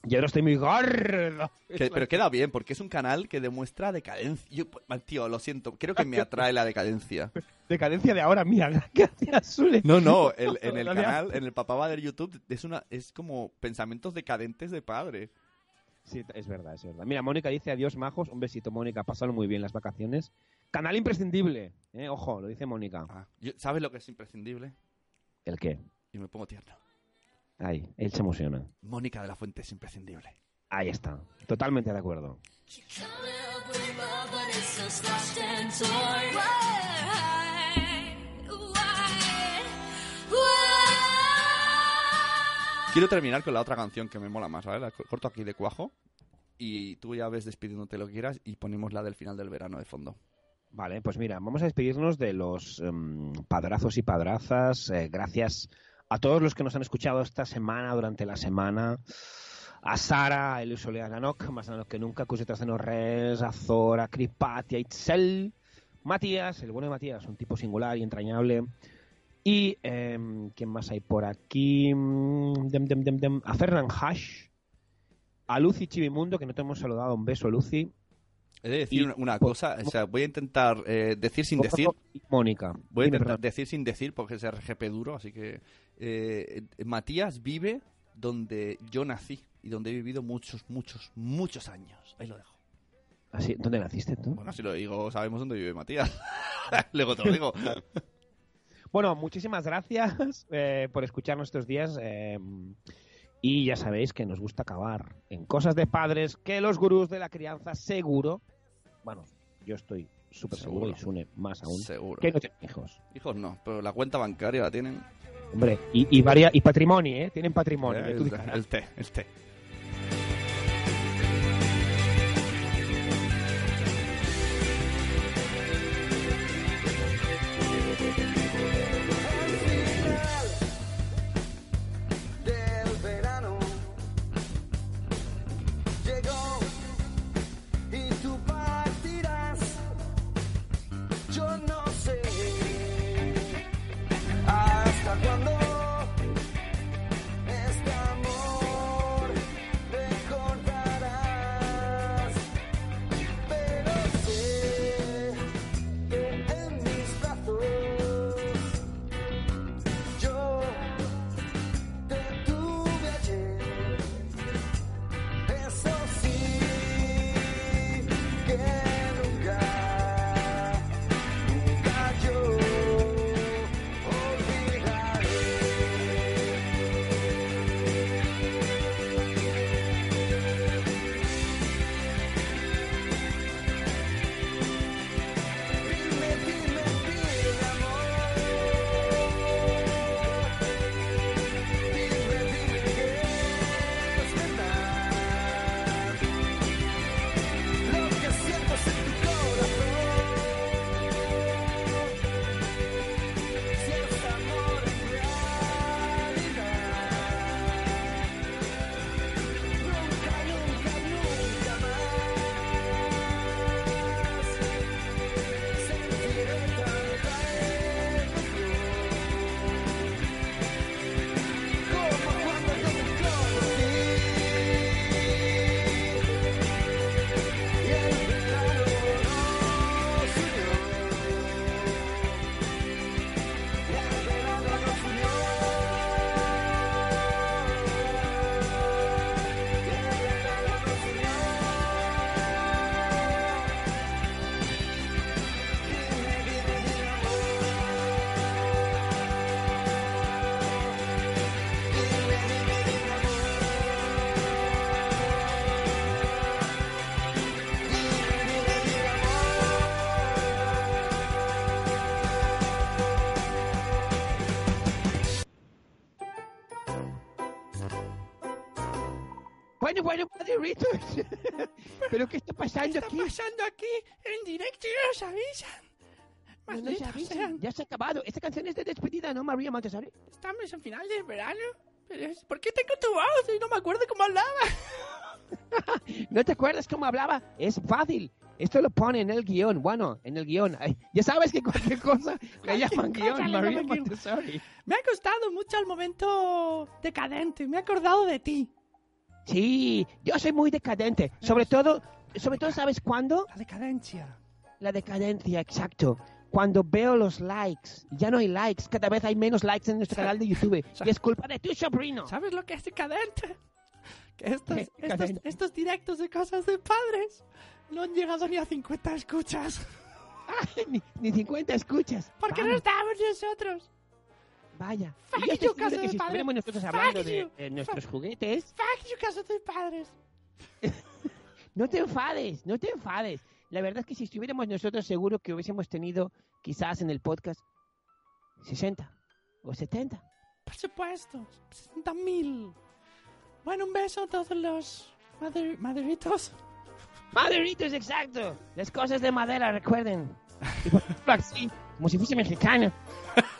Yo ahora estoy muy gordo. Que- pero queda bien, porque es un canal que demuestra decadencia. Yo, pues, tío, lo siento, creo que me atrae la decadencia. [laughs] Decadencia de ahora, mía. Gracias, Sule. No, no, el- en el canal, en el Papá Bader YouTube, es, una, es como pensamientos decadentes de padre. Sí, es verdad, es verdad. Mira, Mónica dice adiós, majos. Un besito, Mónica. Pasaron muy bien las vacaciones. Canal imprescindible. ¿eh? Ojo, lo dice Mónica. Ah, ¿Sabes lo que es imprescindible? ¿El qué? Y me pongo tierno. Ahí, él se emociona. Mónica de la Fuente es imprescindible. Ahí está. Totalmente de acuerdo. Quiero terminar con la otra canción que me mola más, ¿vale? La co- corto aquí de cuajo. Y tú ya ves despidiéndote lo que quieras y ponemos la del final del verano de fondo. Vale, pues mira, vamos a despedirnos de los em, padrazos y padrazas. Eh, gracias a todos los que nos han escuchado esta semana, durante la semana. A Sara, a Elius Ganok, más Ganok que nunca, Cusetas de Norres, a Zora, a Cripat y a Itzel. Matías, el bueno de Matías, un tipo singular y entrañable. Y, em, ¿quién más hay por aquí? Mm. A Fernan Hash, a Lucy Chivimundo, que no te hemos saludado. Un beso, Lucy. He de decir Y- una- cosa, o sea, voy a intentar eh, decir sin decir. Mónica. Voy a intentar decir sin decir porque es RGP duro, así que eh, Matías vive donde yo nací y donde he vivido muchos, muchos, muchos años. Ahí lo dejo. Así, ¿Dónde naciste tú? Bueno, si lo digo, sabemos dónde vive Matías. [laughs] Luego te lo digo. Bueno, muchísimas gracias eh, por escucharnos estos días. Y ya sabéis que nos gusta acabar en cosas de padres que los gurús de la crianza seguro, bueno, yo estoy súper seguro, Seguro. y Sune más aún, Seguro. que no tienen hijos. Hijos no, pero la cuenta bancaria la tienen. Hombre, y, y, varia- y patrimonio, ¿eh? Tienen patrimonio. Eh, el, té, el té. Bueno, bueno, padritos. ¿Pero qué está pasando aquí? pasando aquí en directo y nos avisan? No nos avisan. Ya se ha acabado. Esta canción es de despedida, ¿no, María Montessori? Estamos en final del verano. Pero es- ¿Por qué tengo tu voz y no me acuerdo cómo hablaba? [laughs] ¿No te acuerdas cómo hablaba? Es fácil. Esto lo pone en el guion. Bueno, en el guion. Ay, ya sabes que cualquier cosa le llaman guion, María. Montessori. Me ha costado mucho el momento decadente. Me he acordado de ti. Sí, yo soy muy decadente. Sobre todo, sobre todo, ¿sabes cuándo? La decadencia. La decadencia, exacto. Cuando veo los likes, ya no hay likes, cada vez hay menos likes en nuestro canal de YouTube. [laughs] Y es culpa de tu sobrino. ¿Sabes lo que es decadente? Que estos, directos de cosas de padres no han llegado ni a 50 escuchas. [laughs] ni, ni 50 escuchas. Porque no Vamos, estamos nosotros. Vaya. Fuck Y yo you, casa que de si padre. estuviéramos nosotros Fuck hablando de, nuestros juguetes, Fuck you, casa de padres. [laughs] no te enfades, no te enfades. La verdad es que si estuviéramos nosotros seguro que hubiésemos tenido quizás en el podcast 60 o 70. Por supuesto, 60 mil. Bueno, un beso a todos los madre- maderitos. [laughs] Maderitos, exacto. Las cosas de madera, recuerden. Y por así, como si fuese mexicano. [laughs]